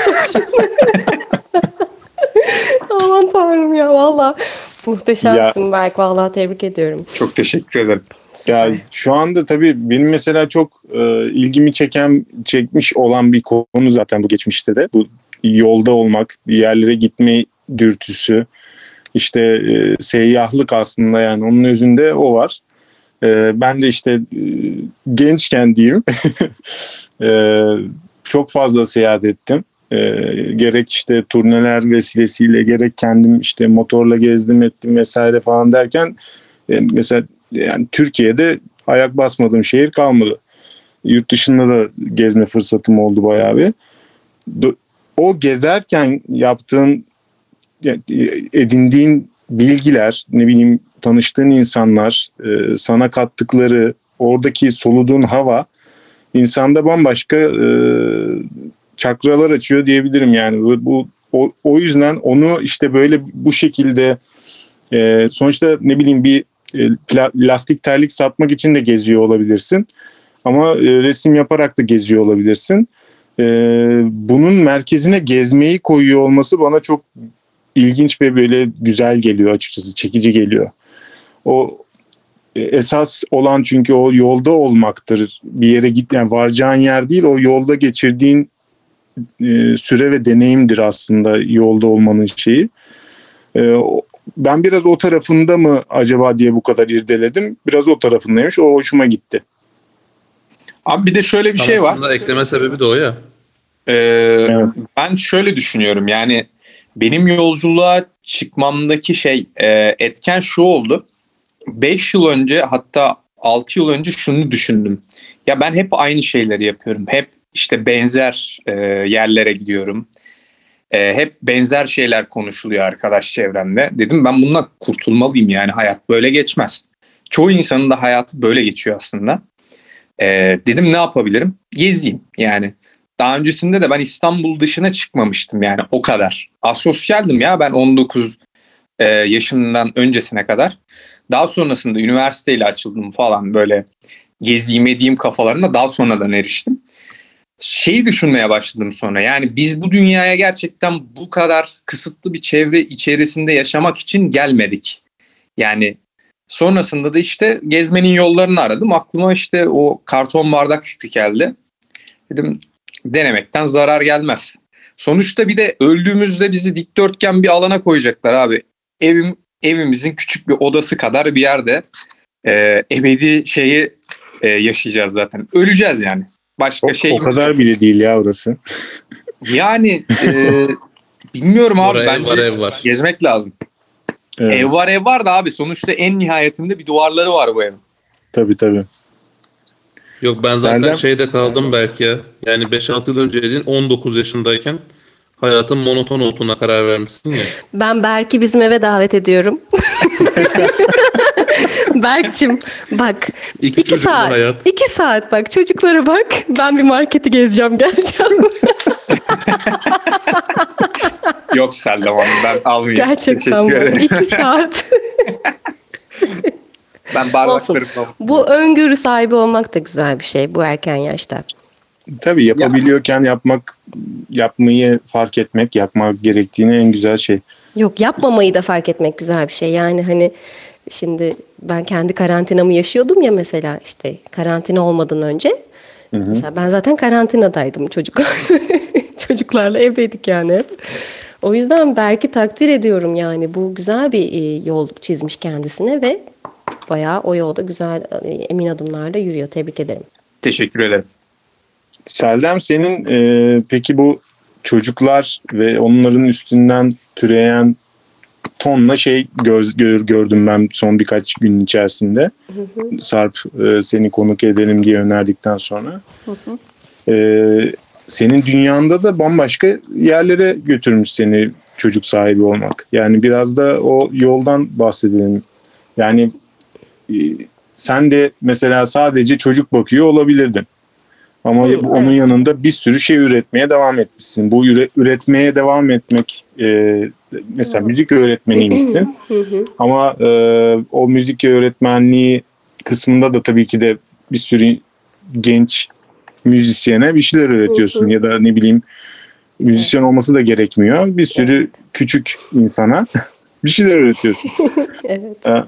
Aman tanrım ya valla. Muhteşemsin Berk. Valla tebrik ediyorum. Çok teşekkür ederim. Ya şu anda tabii benim mesela çok e, ilgimi çeken çekmiş olan bir konu zaten bu geçmişte de bu yolda olmak, bir yerlere gitme dürtüsü, işte e, seyyahlık aslında yani onun özünde o var. E, ben de işte e, gençken diyeyim e, çok fazla seyahat ettim. E, gerek işte turneler vesilesiyle gerek kendim işte motorla gezdim ettim vesaire falan derken e, mesela yani Türkiye'de ayak basmadığım şehir kalmadı. Yurt dışında da gezme fırsatım oldu bayağı bir. O gezerken yaptığın yani, edindiğin bilgiler, ne bileyim tanıştığın insanlar, e, sana kattıkları, oradaki soluduğun hava insanda bambaşka e, çakralar açıyor diyebilirim yani. Bu, bu o, o yüzden onu işte böyle bu şekilde e, sonuçta ne bileyim bir e, lastik terlik satmak için de geziyor olabilirsin. Ama e, resim yaparak da geziyor olabilirsin. E, bunun merkezine gezmeyi koyuyor olması bana çok ilginç ve böyle güzel geliyor açıkçası. Çekici geliyor. O e, esas olan çünkü o yolda olmaktır. Bir yere git yani varacağın yer değil o yolda geçirdiğin e, süre ve deneyimdir aslında yolda olmanın şeyi. E, ben biraz o tarafında mı acaba diye bu kadar irdeledim. Biraz o tarafındaymış. O hoşuma gitti. Abi bir de şöyle bir Tam şey var. Ekleme sebebi de o ya. Ee, Ben şöyle düşünüyorum yani benim yolculuğa çıkmamdaki şey e, etken şu oldu. 5 yıl önce hatta 6 yıl önce şunu düşündüm. Ya ben hep aynı şeyleri yapıyorum. Hep işte benzer e, yerlere gidiyorum. E, hep benzer şeyler konuşuluyor arkadaş çevremde. Dedim ben bundan kurtulmalıyım yani hayat böyle geçmez. Çoğu insanın da hayatı böyle geçiyor aslında. E, dedim ne yapabilirim? Gezeyim yani. Daha öncesinde de ben İstanbul dışına çıkmamıştım yani o kadar. Asosyaldim ya ben 19 e, yaşından öncesine kadar. Daha sonrasında üniversiteyle açıldım falan böyle gezeyim edeyim kafalarına daha sonradan eriştim. Şeyi düşünmeye başladım sonra yani biz bu dünyaya gerçekten bu kadar kısıtlı bir çevre içerisinde yaşamak için gelmedik. Yani sonrasında da işte gezmenin yollarını aradım. Aklıma işte o karton bardak fikri geldi. Dedim denemekten zarar gelmez. Sonuçta bir de öldüğümüzde bizi dikdörtgen bir alana koyacaklar abi. Evim evimizin küçük bir odası kadar bir yerde e, ebedi şeyi e, yaşayacağız zaten. Öleceğiz yani. Başka O, şey o yok. kadar bile değil ya orası. Yani e, bilmiyorum abi Oraya ev bence var ev var. gezmek lazım. Evet, Ev var ev var da abi sonuçta en nihayetinde bir duvarları var bu evin. Tabii tabii. Yok ben zaten Serdar- şeyde kaldım belki ya. Yani 5-6 yıl önce dedin 19 yaşındayken hayatın monoton olduğuna karar vermişsin ya. Ben Berk'i bizim eve davet ediyorum. Berk'cim bak İki iki, saat. hayat. iki saat bak çocuklara bak. Ben bir marketi gezeceğim geleceğim. Yok Seldam Hanım ben almayayım. Gerçekten bu. İki saat. Ben bardaklarımla bu öngörü sahibi olmak da güzel bir şey bu erken yaşta. Tabii yapabiliyorken yapmak, yapmayı fark etmek, yapmak gerektiğini en güzel şey. Yok yapmamayı da fark etmek güzel bir şey. Yani hani şimdi ben kendi karantinamı yaşıyordum ya mesela işte karantina olmadan önce. Mesela ben zaten karantinadaydım çocuklar. Çocuklarla evdeydik yani hep. O yüzden belki takdir ediyorum yani bu güzel bir e, yol çizmiş kendisine ve bayağı o yolda güzel e, emin adımlarla yürüyor. Tebrik ederim. teşekkür ederim. Seldem senin e, peki bu çocuklar ve onların üstünden türeyen tonla şey göz, gör, gördüm ben son birkaç gün içerisinde. Sarp e, seni konuk edelim diye önerdikten sonra. E, senin dünyanda da bambaşka yerlere götürmüş seni çocuk sahibi olmak. Yani biraz da o yoldan bahsedelim. Yani e, sen de mesela sadece çocuk bakıyor olabilirdin. Ama Hı, onun evet. yanında bir sürü şey üretmeye devam etmişsin. Bu üre- üretmeye devam etmek e, mesela müzik öğretmeniymişsin. Ama e, o müzik öğretmenliği kısmında da tabii ki de bir sürü genç müzisyene bir şeyler öğretiyorsun. Ya da ne bileyim müzisyen olması da gerekmiyor. Bir sürü küçük insana bir şeyler öğretiyorsun. Evet. Ee,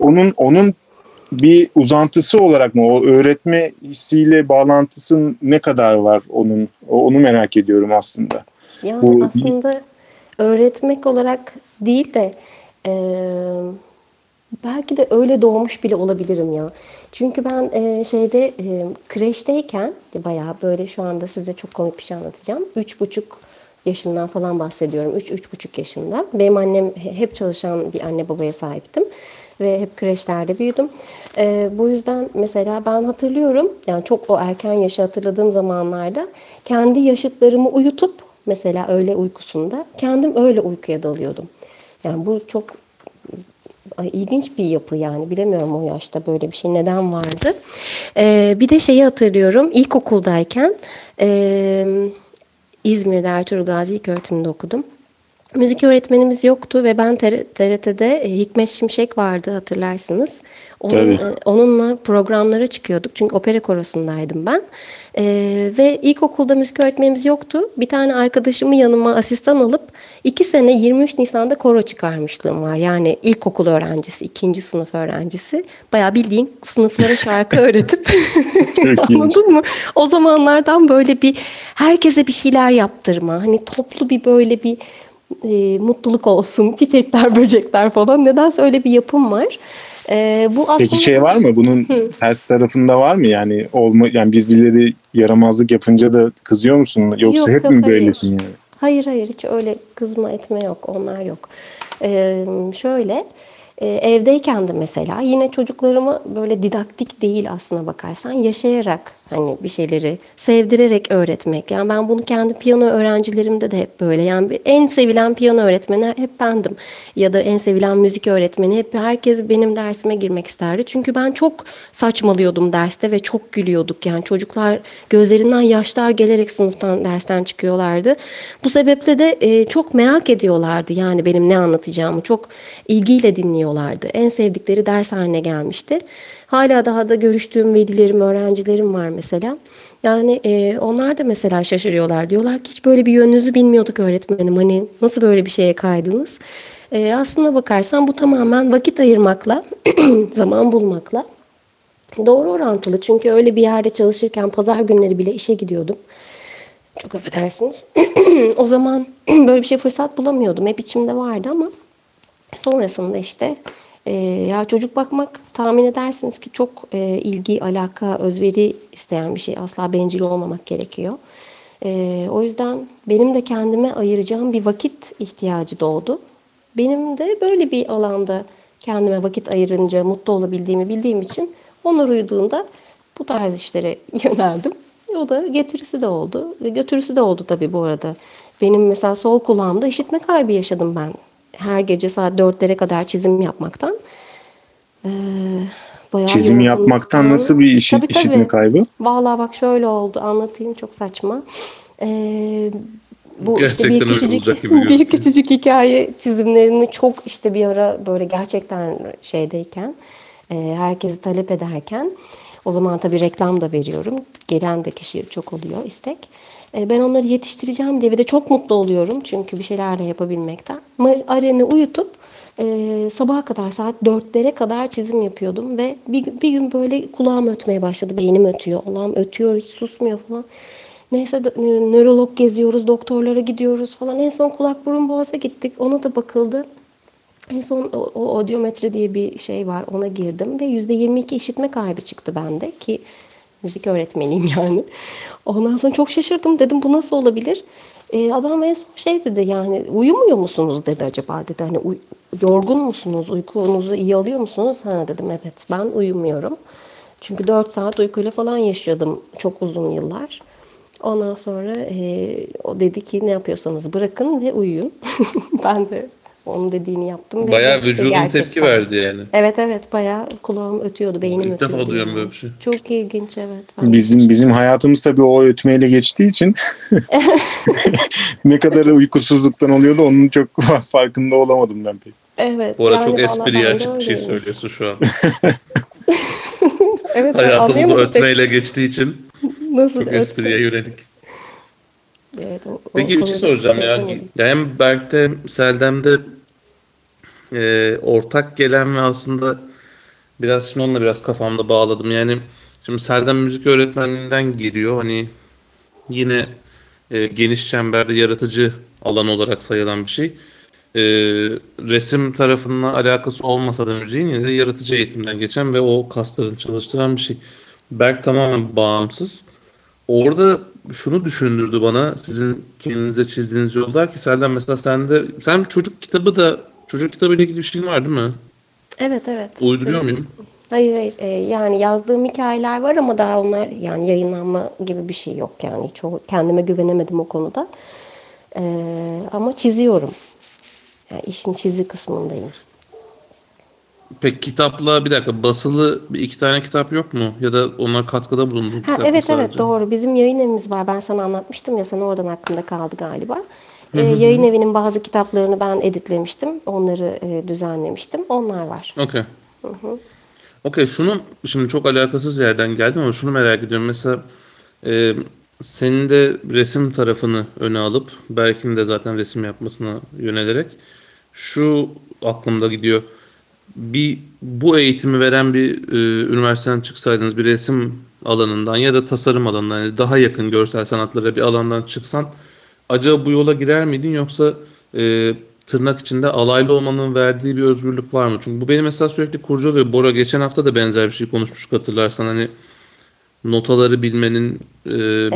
onun onun bir uzantısı olarak mı o öğretme hissiyle bağlantısı ne kadar var onun onu merak ediyorum aslında. Yani Bu- aslında öğretmek olarak değil de e, belki de öyle doğmuş bile olabilirim ya. Çünkü ben e, şeyde e, kreşteyken bayağı böyle şu anda size çok komik bir şey anlatacağım. Üç buçuk yaşından falan bahsediyorum. Üç, üç buçuk yaşında. Benim annem he- hep çalışan bir anne babaya sahiptim. Ve hep kreşlerde büyüdüm. E, bu yüzden mesela ben hatırlıyorum, yani çok o erken yaşı hatırladığım zamanlarda kendi yaşıtlarımı uyutup mesela öğle uykusunda kendim öyle uykuya dalıyordum. Yani bu çok Ay, ilginç bir yapı yani bilemiyorum o yaşta böyle bir şey neden vardı. Ee, bir de şeyi hatırlıyorum ilkokuldayken e, İzmir'de Ertuğrul Gazi İlköğretim'de okudum. Müzik öğretmenimiz yoktu ve ben TR- TRT'de e, Hikmet Şimşek vardı hatırlarsınız. Onun, Tabii. e, onunla programlara çıkıyorduk çünkü opera korosundaydım ben. E, ve ilkokulda müzik öğretmenimiz yoktu. Bir tane arkadaşımı yanıma asistan alıp iki sene 23 Nisan'da koro çıkarmışlığım var. Yani ilkokul öğrencisi, ikinci sınıf öğrencisi. Bayağı bildiğin sınıflara şarkı öğretip. Anladın mı? O zamanlardan böyle bir herkese bir şeyler yaptırma. Hani toplu bir böyle bir e, mutluluk olsun, çiçekler, böcekler falan. Nedense öyle bir yapım var. E, bu aslında Peki şey var mı? Bunun ters tarafında var mı? Yani olma yani birileri yaramazlık yapınca da kızıyor musun? Yoksa Yok, hep yok, mi hayır. böylesin yani? Hayır hayır hiç öyle kızma etme yok onlar yok. Ee, şöyle e, evdeyken de mesela yine çocuklarımı böyle didaktik değil aslına bakarsan yaşayarak hani bir şeyleri sevdirerek öğretmek. Yani ben bunu kendi piyano öğrencilerimde de hep böyle. Yani en sevilen piyano öğretmeni hep bendim. Ya da en sevilen müzik öğretmeni hep herkes benim dersime girmek isterdi. Çünkü ben çok saçmalıyordum derste ve çok gülüyorduk. Yani çocuklar gözlerinden yaşlar gelerek sınıftan dersten çıkıyorlardı. Bu sebeple de e, çok merak ediyorlardı yani benim ne anlatacağımı. Çok ilgiyle dinliyorlardı. En sevdikleri ders haline gelmişti. Hala daha da görüştüğüm velilerim, öğrencilerim var mesela. Yani e, onlar da mesela şaşırıyorlar. Diyorlar ki hiç böyle bir yönünüzü bilmiyorduk öğretmenim. Hani nasıl böyle bir şeye kaydınız? E, aslına bakarsan bu tamamen vakit ayırmakla, zaman bulmakla Doğru orantılı çünkü öyle bir yerde çalışırken pazar günleri bile işe gidiyordum. Çok affedersiniz. o zaman böyle bir şey fırsat bulamıyordum. Hep içimde vardı ama sonrasında işte e, ya çocuk bakmak tahmin edersiniz ki çok e, ilgi, alaka, özveri isteyen bir şey. Asla bencil olmamak gerekiyor. E, o yüzden benim de kendime ayıracağım bir vakit ihtiyacı doğdu. Benim de böyle bir alanda kendime vakit ayırınca mutlu olabildiğimi bildiğim için onlar uyuduğunda bu tarz işlere yöneldim. O da getirisi de oldu. Götürüsü de oldu tabii bu arada. Benim mesela sol kulağımda işitme kaybı yaşadım ben. Her gece saat dörtlere kadar çizim yapmaktan. Ee, bayağı Çizim yorgunluktan- yapmaktan nasıl bir işi, Tabii, tabii. işitme kaybı? Vallahi bak şöyle oldu anlatayım çok saçma. Ee, bu Gerçekten işte bir küçücük bir küçücük hikaye çizimlerimi çok işte bir ara böyle gerçekten şeydeyken e, herkesi talep ederken o zaman tabii reklam da veriyorum. Gelen de kişi çok oluyor istek. E, ben onları yetiştireceğim diye ve de çok mutlu oluyorum çünkü bir şeylerle yapabilmekten. Aren'i uyutup e, sabaha kadar saat dörtlere kadar çizim yapıyordum ve bir, bir gün böyle kulağım ötmeye başladı. Beynim ötüyor. Allah'ım ötüyor hiç susmuyor falan. Neyse nö- nörolog geziyoruz, doktorlara gidiyoruz falan. En son kulak burun boğaza gittik. Ona da bakıldı. En son o, o odiometre diye bir şey var. Ona girdim ve %22 işitme kaybı çıktı bende ki müzik öğretmeniyim yani. Ondan sonra çok şaşırdım. Dedim bu nasıl olabilir? Ee, adam en son şey dedi yani uyumuyor musunuz dedi acaba dedi. Hani uy- yorgun musunuz? Uykunuzu iyi alıyor musunuz? Ha dedim evet ben uyumuyorum. Çünkü 4 saat uykuyla falan yaşıyordum çok uzun yıllar. Ondan sonra e, o dedi ki ne yapıyorsanız bırakın ve uyuyun. ben de onun dediğini yaptım. ve Bayağı vücudun gerçekten- tepki verdi yani. Evet evet bayağı kulağım ötüyordu, beynim İlk defa ötüyordu. duyuyorum yani. böyle bir şey. Çok ilginç evet. Ben- Bizim bizim hayatımız tabii o ötmeyle geçtiği için ne kadar uykusuzluktan oluyordu onun çok farkında olamadım ben pek. Evet. Bu arada yani çok vallahi espriye de açık bir şey öyleymiş. söylüyorsun şu an. Evet, ben Hayatımız anlayamadım pek ötmeyle geçtiği için Nasıl çok ötme? espriye yönelik. Evet, o- Peki bir şey soracağım şey ya. yapamadım. Ya hem Berk'te, Seldem'de e, ortak gelen ve aslında biraz şimdi onunla biraz kafamda bağladım. Yani şimdi Seldem müzik öğretmenliğinden geliyor. Hani yine e, geniş çemberde yaratıcı alan olarak sayılan bir şey. E, resim tarafına alakası olmasa da müziğin yine de yaratıcı eğitimden geçen ve o kaslarını çalıştıran bir şey. Berk tamamen bağımsız. Orada şunu düşündürdü bana sizin kendinize çizdiğiniz yollar ki Selden mesela sende sen çocuk kitabı da çocuk kitabı ile ilgili bir şeyin var değil mi? Evet evet. Uyduruyor muyum? Hayır hayır Ee, yani yazdığım hikayeler var ama daha onlar yani yayınlanma gibi bir şey yok yani çok kendime güvenemedim o konuda. Ee, ama çiziyorum. Yani işin çizi kısmındayım. Peki kitapla bir dakika basılı bir iki tane kitap yok mu? Ya da onlar katkıda bulundu. Ha, evet evet doğru. Bizim yayın evimiz var. Ben sana anlatmıştım ya sen oradan aklında kaldı galiba. Ee, yayın evinin bazı kitaplarını ben editlemiştim. Onları e, düzenlemiştim. Onlar var. Okey. Okey şunu şimdi çok alakasız yerden geldim ama şunu merak ediyorum. Mesela e, senin de resim tarafını öne alıp Berk'in de zaten resim yapmasına yönelerek şu aklımda gidiyor. Bir bu eğitimi veren bir e, üniversiteden çıksaydınız bir resim alanından ya da tasarım alanından yani daha yakın görsel sanatlara bir alandan çıksan acaba bu yola girer miydin yoksa e, tırnak içinde alaylı olmanın verdiği bir özgürlük var mı? Çünkü bu beni mesela sürekli kurcalıyor. Bora geçen hafta da benzer bir şey konuşmuştuk hatırlarsan. Hani notaları bilmenin e,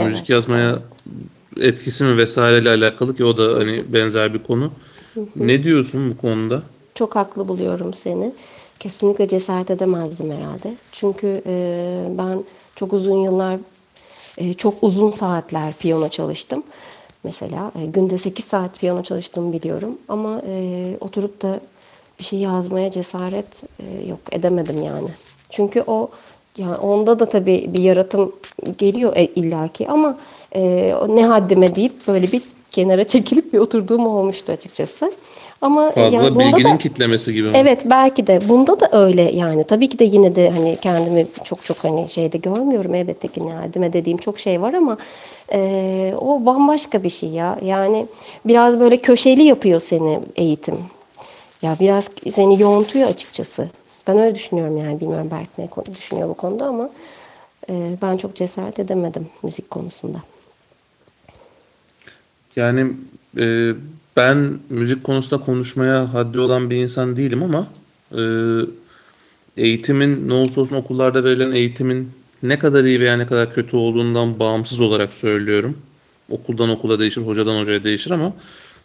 müzik yazmaya etkisi mi vesaireyle alakalı ki o da hani benzer bir konu. Ne diyorsun bu konuda? Çok haklı buluyorum seni. Kesinlikle cesaret edemezdim herhalde. Çünkü e, ben çok uzun yıllar, e, çok uzun saatler piyano çalıştım. Mesela e, günde 8 saat piyano çalıştığımı biliyorum. Ama e, oturup da bir şey yazmaya cesaret e, yok edemedim yani. Çünkü o yani onda da tabii bir yaratım geliyor e, illaki ama e, ne haddime deyip böyle bir kenara çekilip bir oturduğum olmuştu açıkçası. Ama Fazla yani bilginin da- kitlemesi gibi mi? Evet belki de. Bunda da öyle yani. Tabii ki de yine de hani kendimi çok çok hani şeyde görmüyorum. Elbette ki yardıma dediğim çok şey var ama e, o bambaşka bir şey ya. Yani biraz böyle köşeli yapıyor seni eğitim. Ya biraz seni yoğuntuyor açıkçası. Ben öyle düşünüyorum yani. Bilmiyorum Berk ne düşünüyor bu konuda ama e, ben çok cesaret edemedim müzik konusunda. Yani e, ben müzik konusunda konuşmaya haddi olan bir insan değilim ama e, eğitimin ne olursa olsun okullarda verilen eğitimin ne kadar iyi veya ne kadar kötü olduğundan bağımsız olarak söylüyorum. Okuldan okula değişir, hocadan hocaya değişir ama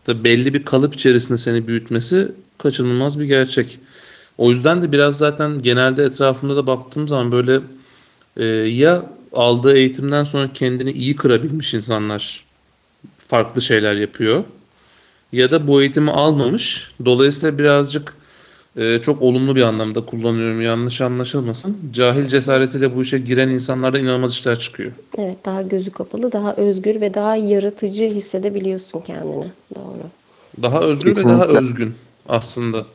tabii belli bir kalıp içerisinde seni büyütmesi kaçınılmaz bir gerçek. O yüzden de biraz zaten genelde etrafımda da baktığım zaman böyle e, ya aldığı eğitimden sonra kendini iyi kırabilmiş insanlar farklı şeyler yapıyor. Ya da bu eğitimi almamış. Dolayısıyla birazcık e, çok olumlu bir anlamda kullanıyorum. Yanlış anlaşılmasın. Cahil cesaretiyle bu işe giren insanlarda inanılmaz işler çıkıyor. Evet daha gözü kapalı daha özgür ve daha yaratıcı hissedebiliyorsun kendini doğru. Daha özgür ve daha özgün aslında.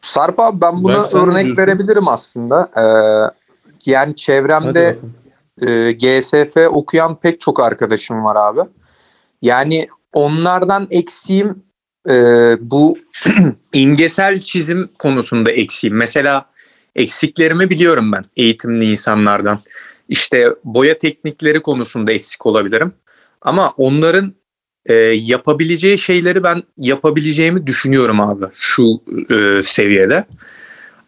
Sarp abi ben buna ne örnek verebilirim aslında. Ee, yani çevremde e, GSF okuyan pek çok arkadaşım var abi. Yani onlardan eksiğim e, bu imgesel çizim konusunda eksiğim. Mesela eksiklerimi biliyorum ben eğitimli insanlardan. İşte boya teknikleri konusunda eksik olabilirim. Ama onların e, yapabileceği şeyleri ben yapabileceğimi düşünüyorum abi şu e, seviyede.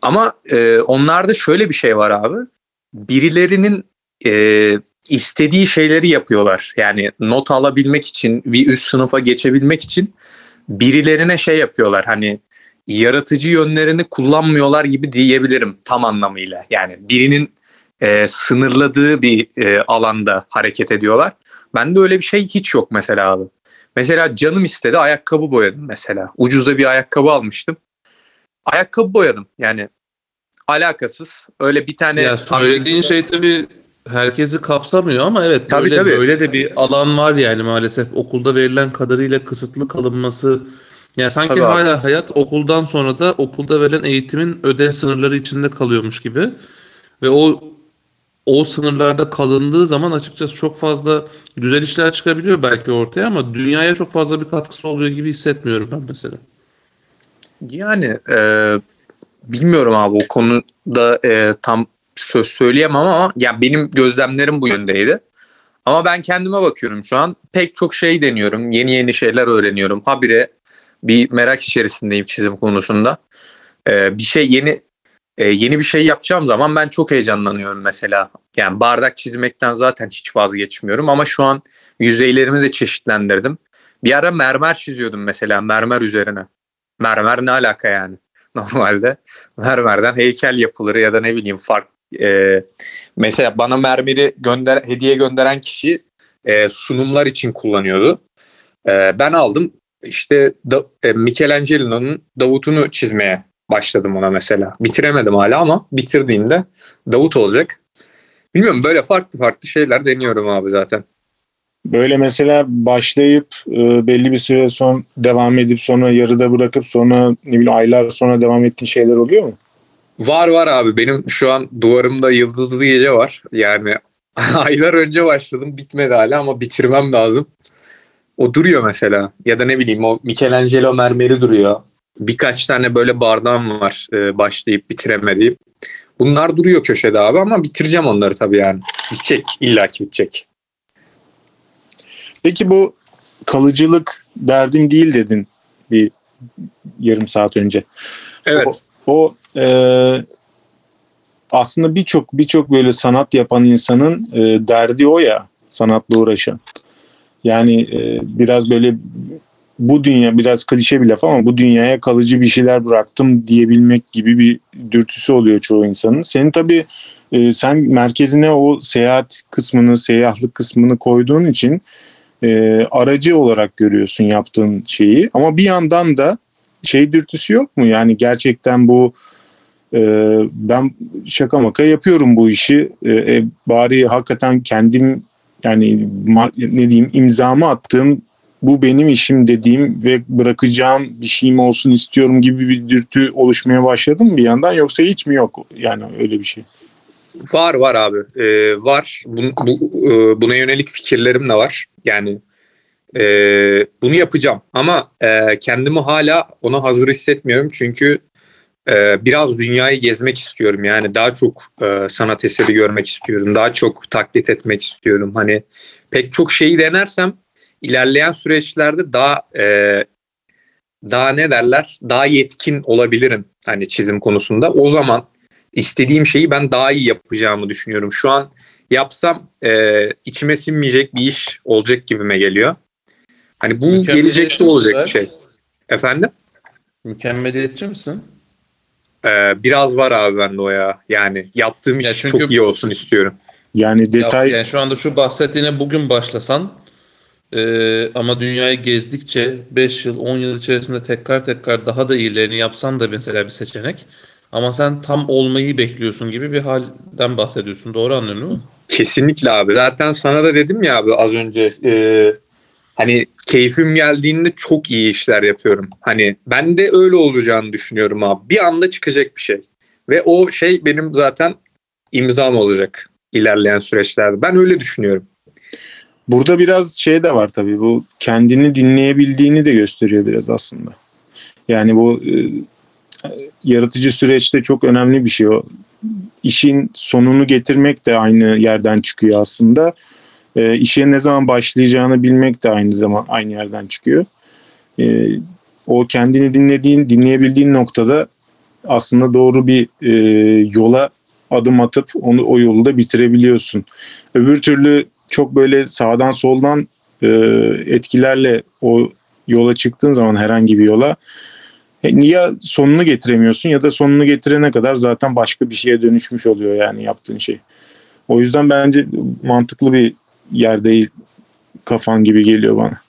Ama e, onlarda şöyle bir şey var abi. Birilerinin e, istediği şeyleri yapıyorlar. Yani not alabilmek için, bir üst sınıfa geçebilmek için birilerine şey yapıyorlar. Hani yaratıcı yönlerini kullanmıyorlar gibi diyebilirim tam anlamıyla. Yani birinin e, sınırladığı bir e, alanda hareket ediyorlar. Bende öyle bir şey hiç yok mesela abi. Mesela canım istedi ayakkabı boyadım mesela. Ucuza bir ayakkabı almıştım. Ayakkabı boyadım yani alakasız. Öyle bir tane Ya söylediğin şey tabii herkesi kapsamıyor ama evet Tabii, böyle, tabii. böyle de bir alan var yani maalesef okulda verilen kadarıyla kısıtlı kalınması. Yani sanki Tabii abi. hala hayat okuldan sonra da okulda verilen eğitimin ödev sınırları içinde kalıyormuş gibi. Ve o o sınırlarda kalındığı zaman açıkçası çok fazla güzel işler çıkabiliyor belki ortaya ama dünyaya çok fazla bir katkısı oluyor gibi hissetmiyorum ben mesela. Yani e, bilmiyorum abi o konuda e, tam söz söyleyemem ama ya benim gözlemlerim bu yöndeydi. Ama ben kendime bakıyorum şu an. Pek çok şey deniyorum. Yeni yeni şeyler öğreniyorum. Habire bir merak içerisindeyim çizim konusunda. E, bir şey yeni e, yeni bir şey yapacağım zaman ben çok heyecanlanıyorum mesela. Yani bardak çizmekten zaten hiç vazgeçmiyorum ama şu an yüzeylerimi de çeşitlendirdim. Bir ara mermer çiziyordum mesela mermer üzerine. Mermer ne alaka yani? Normalde mermerden heykel yapılır ya da ne bileyim fark. E, mesela bana mermeri gönder hediye gönderen kişi e, sunumlar için kullanıyordu. E, ben aldım işte da, e, Michelangelo'nun Davut'unu çizmeye başladım ona mesela. Bitiremedim hala ama bitirdiğimde Davut olacak. Bilmiyorum böyle farklı farklı şeyler deniyorum abi zaten. Böyle mesela başlayıp e, belli bir süre son devam edip sonra yarıda bırakıp sonra ne bileyim aylar sonra devam ettiğin şeyler oluyor mu? Var var abi benim şu an duvarımda yıldızlı gece var. Yani aylar önce başladım bitmedi hala ama bitirmem lazım. O duruyor mesela ya da ne bileyim o Michelangelo mermeri duruyor. Birkaç tane böyle bardağım var e, başlayıp bitiremediğim. Bunlar duruyor köşede abi ama bitireceğim onları tabii yani. Bitecek illaki bitecek. Peki bu kalıcılık derdim değil dedin. bir yarım saat önce. Evet. O e, aslında birçok birçok böyle sanat yapan insanın e, derdi o ya sanatla uğraşan. Yani e, biraz böyle bu dünya biraz klişe bir laf ama bu dünyaya kalıcı bir şeyler bıraktım diyebilmek gibi bir dürtüsü oluyor çoğu insanın. Senin tabii e, sen merkezine o seyahat kısmını, seyyahlık kısmını koyduğun için e, aracı olarak görüyorsun yaptığın şeyi. Ama bir yandan da şey dürtüsü yok mu? Yani gerçekten bu e, ben şaka maka yapıyorum bu işi. E, e, bari hakikaten kendim yani ne diyeyim imzamı attığım bu benim işim dediğim ve bırakacağım bir şeyim olsun istiyorum gibi bir dürtü oluşmaya başladı mı bir yandan yoksa hiç mi yok yani öyle bir şey? Var var abi. Ee, var. Bu, bu, e, buna yönelik fikirlerim de var. Yani e, bunu yapacağım. Ama e, kendimi hala ona hazır hissetmiyorum. Çünkü e, biraz dünyayı gezmek istiyorum. Yani daha çok e, sanat eseri görmek istiyorum. Daha çok taklit etmek istiyorum. Hani pek çok şeyi denersem ilerleyen süreçlerde daha e, daha ne derler? Daha yetkin olabilirim hani çizim konusunda. O zaman istediğim şeyi ben daha iyi yapacağımı düşünüyorum. Şu an yapsam e, içime sinmeyecek bir iş olacak gibime geliyor. Hani bu Mükemmeliyetçi gelecekte olacak bir şey. Efendim? Mükemmeliyetçi misin? E, biraz var abi bende o ya. Yani yaptığım iş Ya çünkü- çok iyi olsun istiyorum. Yani detay Ya, yani şu anda şu bahsettiğine bugün başlasan e, ama dünyayı gezdikçe 5 yıl 10 yıl içerisinde tekrar tekrar daha da iyilerini yapsan da mesela bir seçenek. Ama sen tam olmayı bekliyorsun gibi bir halden bahsediyorsun. Doğru anlıyorum değil mi? Kesinlikle abi. Zaten sana da dedim ya abi az önce e, hani keyfim geldiğinde çok iyi işler yapıyorum. Hani ben de öyle olacağını düşünüyorum abi. Bir anda çıkacak bir şey. Ve o şey benim zaten imzam olacak ilerleyen süreçlerde. Ben öyle düşünüyorum. Burada biraz şey de var tabii bu kendini dinleyebildiğini de gösteriyor biraz aslında. Yani bu e, yaratıcı süreçte çok önemli bir şey o. İşin sonunu getirmek de aynı yerden çıkıyor aslında. E, işe ne zaman başlayacağını bilmek de aynı zaman aynı yerden çıkıyor. E, o kendini dinlediğin, dinleyebildiğin noktada aslında doğru bir e, yola adım atıp onu o yolu da bitirebiliyorsun. Öbür türlü çok böyle sağdan soldan e, etkilerle o yola çıktığın zaman herhangi bir yola e, ya sonunu getiremiyorsun ya da sonunu getirene kadar zaten başka bir şeye dönüşmüş oluyor yani yaptığın şey. O yüzden bence mantıklı bir yer değil kafan gibi geliyor bana.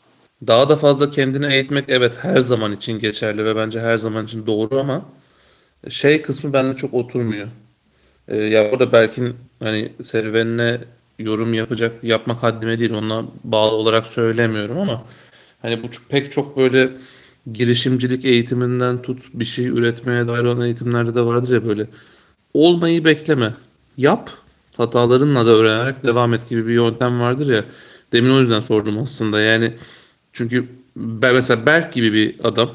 Daha da fazla kendini eğitmek evet her zaman için geçerli ve bence her zaman için doğru ama şey kısmı bende çok oturmuyor. Ee, ya orada Berk'in hani serüvenine yorum yapacak yapmak haddime değil ona bağlı olarak söylemiyorum ama hani bu pek çok böyle girişimcilik eğitiminden tut bir şey üretmeye dair olan eğitimlerde de vardır ya böyle olmayı bekleme yap hatalarınla da öğrenerek devam et gibi bir yöntem vardır ya demin o yüzden sordum aslında yani çünkü mesela Berk gibi bir adam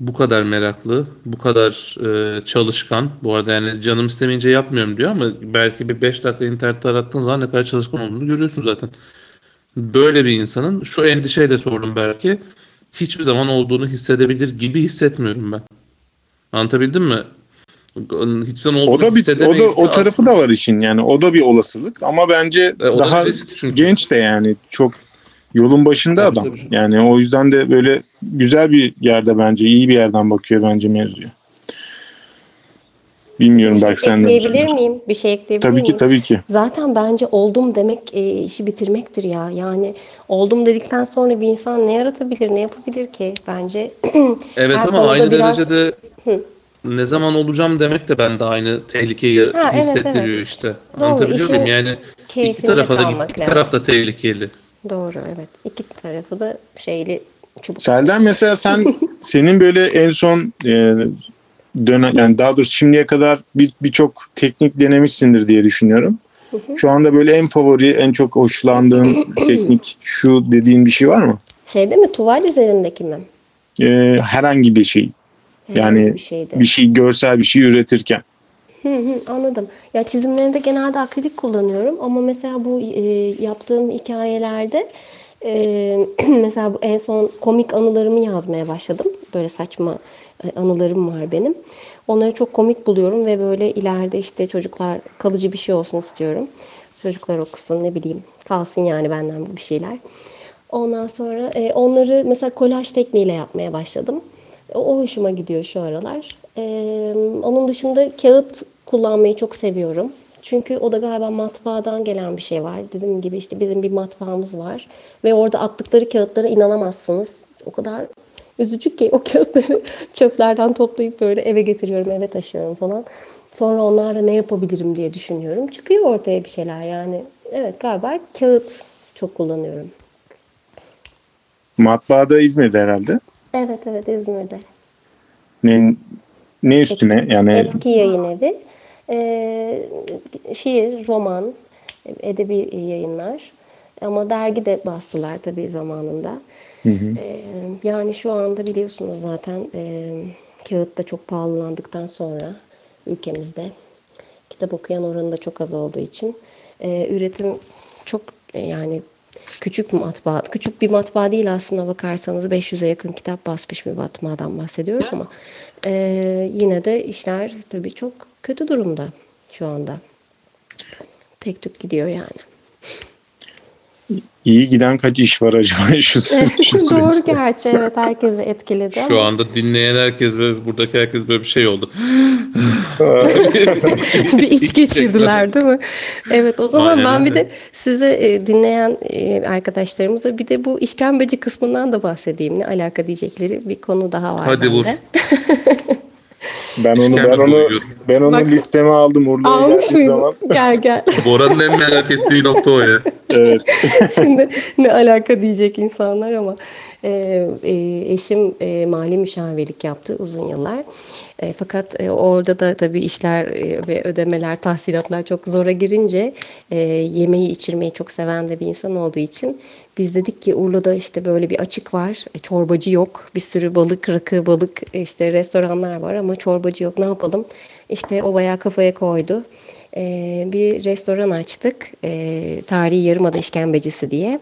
bu kadar meraklı, bu kadar e, çalışkan. Bu arada yani canım istemeyince yapmıyorum diyor ama belki bir 5 dakika internette arattığın zaman ne kadar çalışkan olduğunu görüyorsun zaten. Böyle bir insanın şu endişeyle sordum belki hiçbir zaman olduğunu hissedebilir gibi hissetmiyorum ben. Anlatabildim mi? Hiçbir zaman O da bir o da o tarafı da var işin yani o da bir olasılık ama bence E, da daha bir risk çünkü. genç de yani çok yolun başında Tabii, adam. tabii. Yani o yüzden de böyle güzel bir yerde bence iyi bir yerden bakıyor bence mevzuya. Bilmiyorum belki sen de Ekleyebilir miyim? Bir şey ekleyebilir Tabii miyim? ki tabii ki. Zaten bence oldum demek e, işi bitirmektir ya. Yani oldum dedikten sonra bir insan ne yaratabilir, ne yapabilir ki bence? Evet Her ama aynı biraz- derecede ne zaman olacağım demek de bende aynı tehlikeyi Ha, evet, hissettiriyor evet. işte. Doğru, Anlatabiliyor muyum? Yani iki tarafa da iki lazım. taraf da tehlikeli. Doğru evet. İki tarafı da şeyli çubuk. Selden mesela sen senin böyle en son e, dönem yani daha doğrusu şimdiye kadar bir birçok teknik denemişsindir diye düşünüyorum. Şu anda böyle en favori, en çok hoşlandığın teknik şu dediğin bir şey var mı? Şeyde mi? Tuval üzerindeki mi? E, herhangi bir şey. Herhangi Yani bir şeyde. bir şey görsel bir şey üretirken. Hı hı, anladım. Ya çizimlerimde genelde akrilik kullanıyorum ama mesela bu e, yaptığım hikayelerde Ee, mesela bu en son komik anılarımı yazmaya başladım. Böyle saçma e, anılarım var benim. Onları çok komik buluyorum ve böyle ileride işte çocuklar kalıcı bir şey olsun istiyorum. Çocuklar okusun ne bileyim kalsın yani benden bir şeyler. Ondan sonra e, onları mesela kolaj tekniğiyle yapmaya başladım. O, hoşuma gidiyor şu aralar. E, onun dışında kağıt kullanmayı çok seviyorum. Çünkü o da galiba matbaadan gelen bir şey var. Dediğim gibi işte bizim bir matbaamız var. Ve orada attıkları kağıtlara inanamazsınız. O kadar üzücü ki o kağıtları çöplerden toplayıp böyle eve getiriyorum, eve taşıyorum falan. Sonra onlarla ne yapabilirim diye düşünüyorum. Çıkıyor ortaya bir şeyler yani. Evet galiba kağıt çok kullanıyorum. Matbaada İzmir'de herhalde. Evet evet İzmir'de. Ne, ne üstüne yani Etki Yayın Evi. Ee, şiir, roman, edebi yayınlar. Ama dergi de bastılar tabii zamanında. Ee, yani şu anda biliyorsunuz zaten e, kağıt da çok pahalandıktan sonra ülkemizde kitap okuyan oranı da çok az olduğu için e, üretim çok e, yani küçük matbaa, küçük bir matbaa değil aslında bakarsanız 500'e yakın kitap basmış bir matbaadan bahsediyoruz ama e, yine de işler tabii çok kötü durumda şu anda. Tek tük gidiyor yani. iyi giden kaç iş var acaba şu, şu Doğru gerçi evet herkesi etkiledi Şu anda dinleyen herkes ve buradaki herkes böyle bir şey oldu. bir iç geçirdiler değil mi? Evet o zaman Aynen ben bir öyle. de size e, dinleyen e, arkadaşlarımıza bir de bu işkembeci kısmından da bahsedeyim. Ne alaka diyecekleri bir konu daha var Hadi bende. vur. Ben onu ben onu duyuyorum. ben onu Bak- listeme aldım Urla'ya geldiğim zaman. Gel gel. Bora'nın en merak ettiği nokta o ya. Evet. Şimdi ne alaka diyecek insanlar ama e, e, eşim e, mali müşavirlik yaptı uzun yıllar. E, fakat e, orada da tabii işler e, ve ödemeler, tahsilatlar çok zora girince e, yemeği içirmeyi çok seven de bir insan olduğu için biz dedik ki Urla'da işte böyle bir açık var. E, çorbacı yok. Bir sürü balık, rakı, balık e, işte restoranlar var ama çorbacı yok. Ne yapalım? İşte o bayağı kafaya koydu. Ee, bir restoran açtık. Ee, Tarihi Yarımada İşkembecisi diye.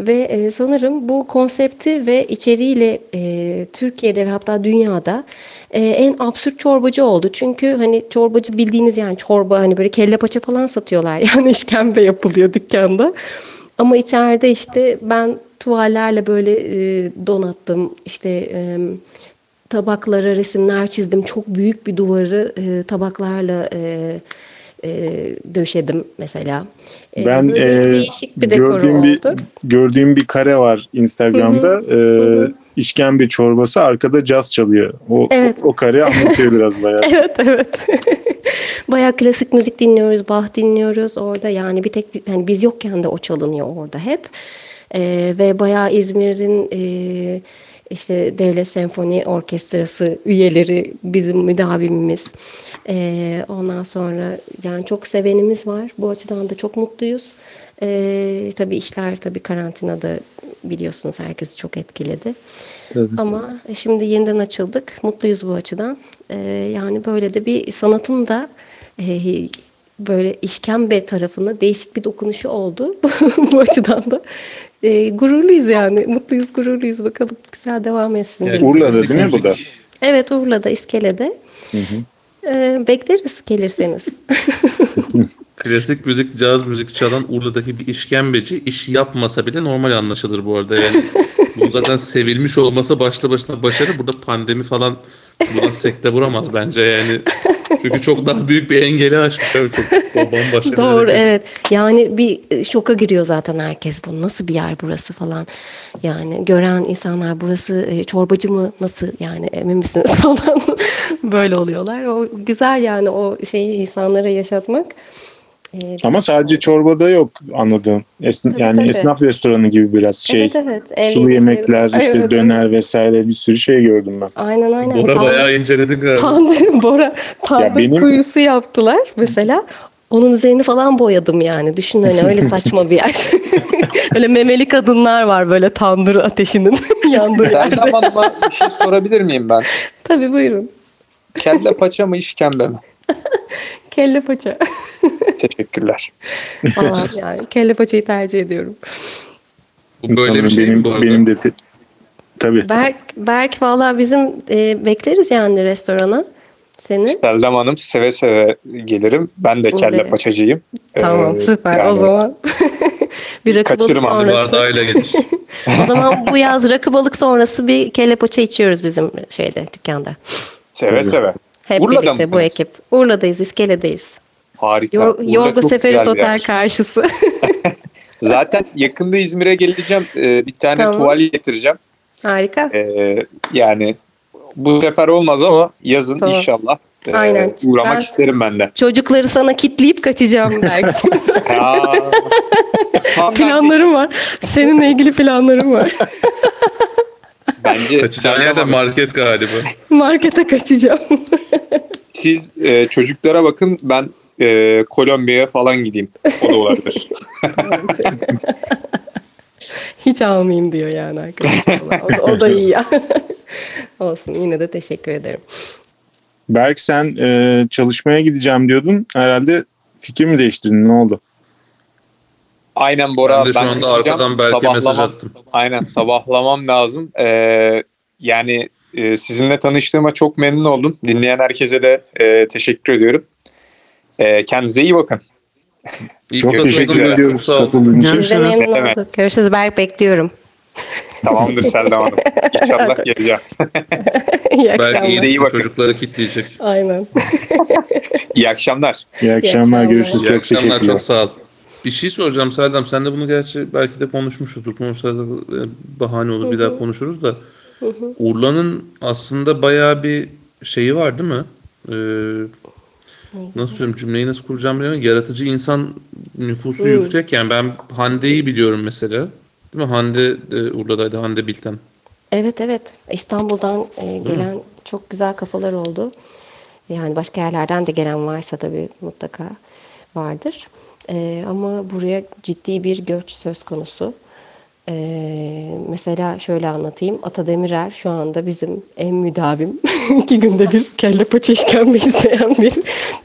Ve e, sanırım bu konsepti ve içeriğiyle e, Türkiye'de ve hatta dünyada e, en absürt çorbacı oldu. Çünkü hani çorbacı bildiğiniz yani çorba hani böyle kelle paça falan satıyorlar. Yani işkembe yapılıyor dükkanda. Ama içeride işte ben tuvallerle böyle e, donattım. İşte e, tabaklara resimler çizdim. Çok büyük bir duvarı e, tabaklarla e, e, döşedim mesela. E, Ben e, değişik bir gördüğüm bir oldu. gördüğüm bir kare var Instagram'da. E, işkembe çorbası arkada caz çalıyor. O Evet. o, o kare anlatıyor biraz bayağı. Evet evet. Bayağı klasik müzik dinliyoruz, Bach dinliyoruz orada. Yani bir tek yani biz yokken de o çalınıyor orada hep. Ee, ve bayağı İzmir'in e, işte Devlet Senfoni Orkestrası üyeleri bizim müdavimimiz. Ee, ondan sonra yani çok sevenimiz var. Bu açıdan da çok mutluyuz. Ee, tabii işler tabii karantinada biliyorsunuz herkesi çok etkiledi. Ama şimdi yeniden açıldık. Mutluyuz bu açıdan. Ee, yani böyle de bir sanatın da e, böyle işkembe tarafına değişik bir dokunuşu oldu. bu açıdan da e, gururluyuz yani. Mutluyuz, gururluyuz. Bakalım güzel devam etsin. Yani Bilmiyorum. Urla'da değil mi bu da? Evet Urla'da, İskele'de. Ee, bekleriz gelirseniz. Klasik müzik, caz müzik çalan Urla'daki bir işkembeci iş yapmasa bile normal anlaşılır bu arada. Yani bu zaten sevilmiş olmasa başlı başına başarı. Burada pandemi falan buna sekte vuramaz bence yani. Çünkü çok daha büyük bir engeli aşmış. Çok bambaşka bir Doğru evet. Yani bir e, şoka giriyor zaten herkes. Bu nasıl bir yer burası falan. Yani gören insanlar burası e, çorbacı mı nasıl yani emin misiniz falan böyle oluyorlar. O güzel yani o şeyi insanlara yaşatmak. E, Ama sadece çorbada yok anladığım. Esn- Tabii, yani tabii. esnaf restoranı gibi biraz şey. Evet, evet. Ev Sulu yemekler, işte Evet, döner vesaire bir sürü şey gördüm ben. Aynen aynen. Bora Tandır- bayağı inceledin galiba. Tandır, Bora tandır benim- kuyusu yaptılar mesela. Onun üzerini falan boyadım yani. Düşün öyle öyle saçma bir yer. öyle memeli kadınlar var böyle tandır ateşinin yandığı yerde. Serdar Hanım'a bir şey sorabilir miyim ben? Tabii buyurun. Kelle paça mı işkembe mi? Kelle paça. Teşekkürler. Vallahi yani kelle paçayı tercih ediyorum. Bu böyle Sanırım bir şey benim, bu arada? benim de te- tabii. Berk, Berk valla bizim e, bekleriz yani restorana seni. Seldem Hanım seve seve gelirim. Ben de kelle Evet. paçacıyım. Tamam Ee, süper o yani zaman. bir rakı balık Kaçırmam. Bir sonrası. bardağıyla gelir. O zaman bu yaz rakı balık sonrası bir kelle paça içiyoruz bizim şeyde dükkanda. Seve Tabii. seve. Hep Urla'da birlikte bu mısınız? ekip. Urla'dayız, İskele'deyiz. Harika. Yor, Yorgo Otel yer. karşısı. Zaten yakında İzmir'e geleceğim. Ee, bir tane Tamam. tuval getireceğim. Harika. Ee, yani bu sefer olmaz ama yazın Tamam. inşallah e, Aynen. uğramak Ben- isterim ben de. Çocukları sana kitleyip kaçacağım. Tam planlarım var. Seninle ilgili planlarım var. Bence Kaçacağın yer de market galiba. Markete kaçacağım. siz e, çocuklara bakın ben e, Kolombiya'ya falan gideyim. O da olabilir. Hiç almayayım diyor yani arkadaşlar. O, da- o da iyi ya. Olsun yine de teşekkür ederim. Berk sen e, çalışmaya gideceğim diyordun. Herhalde fikir mi değiştirdin? Ne oldu? Aynen Bora. Ben de şu anda kaçacağım. arkadan Berk'e mesaj attım. Aynen sabahlamam lazım. Ee, yani e, sizinle tanıştığıma çok memnun oldum. Dinleyen herkese de e, teşekkür ediyorum. E, kendinize iyi bakın. İyi Çok teşekkür ediyoruz Sağ ol. katıldığın için. Biz de memnun Evet. olduk. Görüşürüz Berk bekliyorum. Tamamdır Seldem Hanım. İnşallah geleceğim. iyi Belki akşamlar. iyi iyi bakın. çocukları kitleyecek. Aynen. İyi akşamlar. İyi akşamlar. Görüşürüz. İyi Çok akşamlar teşekkürler. çok sağ ol. Bir şey soracağım Serdem. Sen de bunu gerçi belki de konuşmuşuzdur. Konuşsa da e, bahane olur bir daha konuşuruz da. Urla'nın aslında bayağı bir şeyi var değil mi? Ee, nasıl söyleyeyim cümleyi nasıl kuracağım bilmiyorum. Yaratıcı insan nüfusu yüksek. Yani ben Hande'yi biliyorum mesela. Değil mi? Hande e, Urla'daydı. Hande Bilten. Evet evet İstanbul'dan e, gelen çok güzel kafalar oldu. Yani başka yerlerden de gelen varsa tabii mutlaka vardır. E, ama buraya ciddi bir göç söz konusu. E, mesela şöyle anlatayım. Ata Demirer şu anda bizim en müdavim. iki günde bir kelle paça işkembe isteyen bir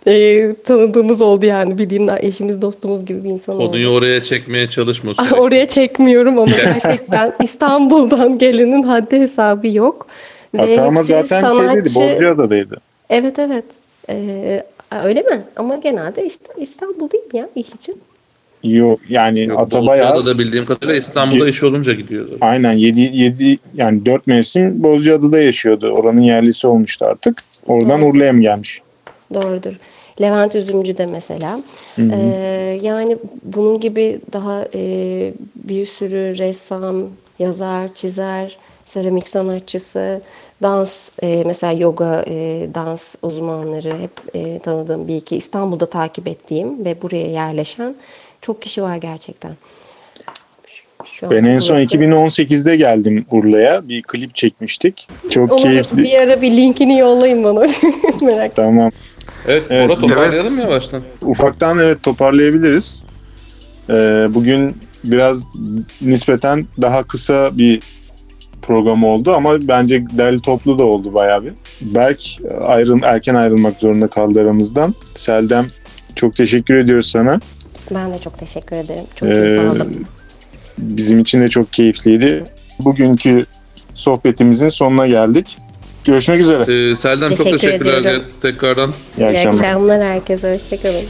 e, tanıdığımız oldu yani. Bildiğin eşimiz dostumuz gibi bir insan oldu. Konuyu oraya çekmeye çalışma. sürekli. Oraya çekmiyorum ama gerçekten İstanbul'dan gelenin haddi hesabı yok. Hepsi zaten şeydeydi. sanatçı- Bozcaada'daydı. Evet evet. Ee, öyle mi? Ama genelde İst- İstanbul değil mi ya iş için? Yok yani Yok, ata bayağı Bozcaada'da bildiğim kadarıyla İstanbul'da Ge- iş olunca gidiyor. aynen 7 7 yani 4 mevsim Bozcaada'da yaşıyordu. Oranın yerlisi olmuştu artık. Oradan Urla'ya mı gelmiş? Doğrudur. Levent Üzümcü de mesela. Ee, yani bunun gibi daha e, bir sürü ressam, yazar, çizer, seramik sanatçısı, dans, e, mesela yoga, e, dans uzmanları hep e, tanıdığım bir iki İstanbul'da takip ettiğim ve buraya yerleşen çok kişi var gerçekten. Şu- Ben en son burası- 2018'de geldim Urla'ya. Bir klip çekmiştik. Çok Onu keyifli. bir ara bir linkini yollayın bana. Merak Tamam. Evet, Evet, Bora toparlayalım mı yavaştan? Ufaktan evet toparlayabiliriz. Ee, bugün biraz nispeten daha kısa bir program oldu ama bence derli toplu da oldu bayağı bir. Berk ayrıl, erken ayrılmak zorunda kaldı aramızdan. Seldem çok teşekkür ediyoruz sana. Ben de çok teşekkür ederim. Çok Ee, keyif aldım. bizim için de çok keyifliydi. Bugünkü sohbetimizin sonuna geldik. Görüşmek üzere. Ee, Seldem çok Teşekkür teşekkürler ediyorum. tekrardan. İyi İyi akşamlar. akşamlar herkese. Hoşçakalın.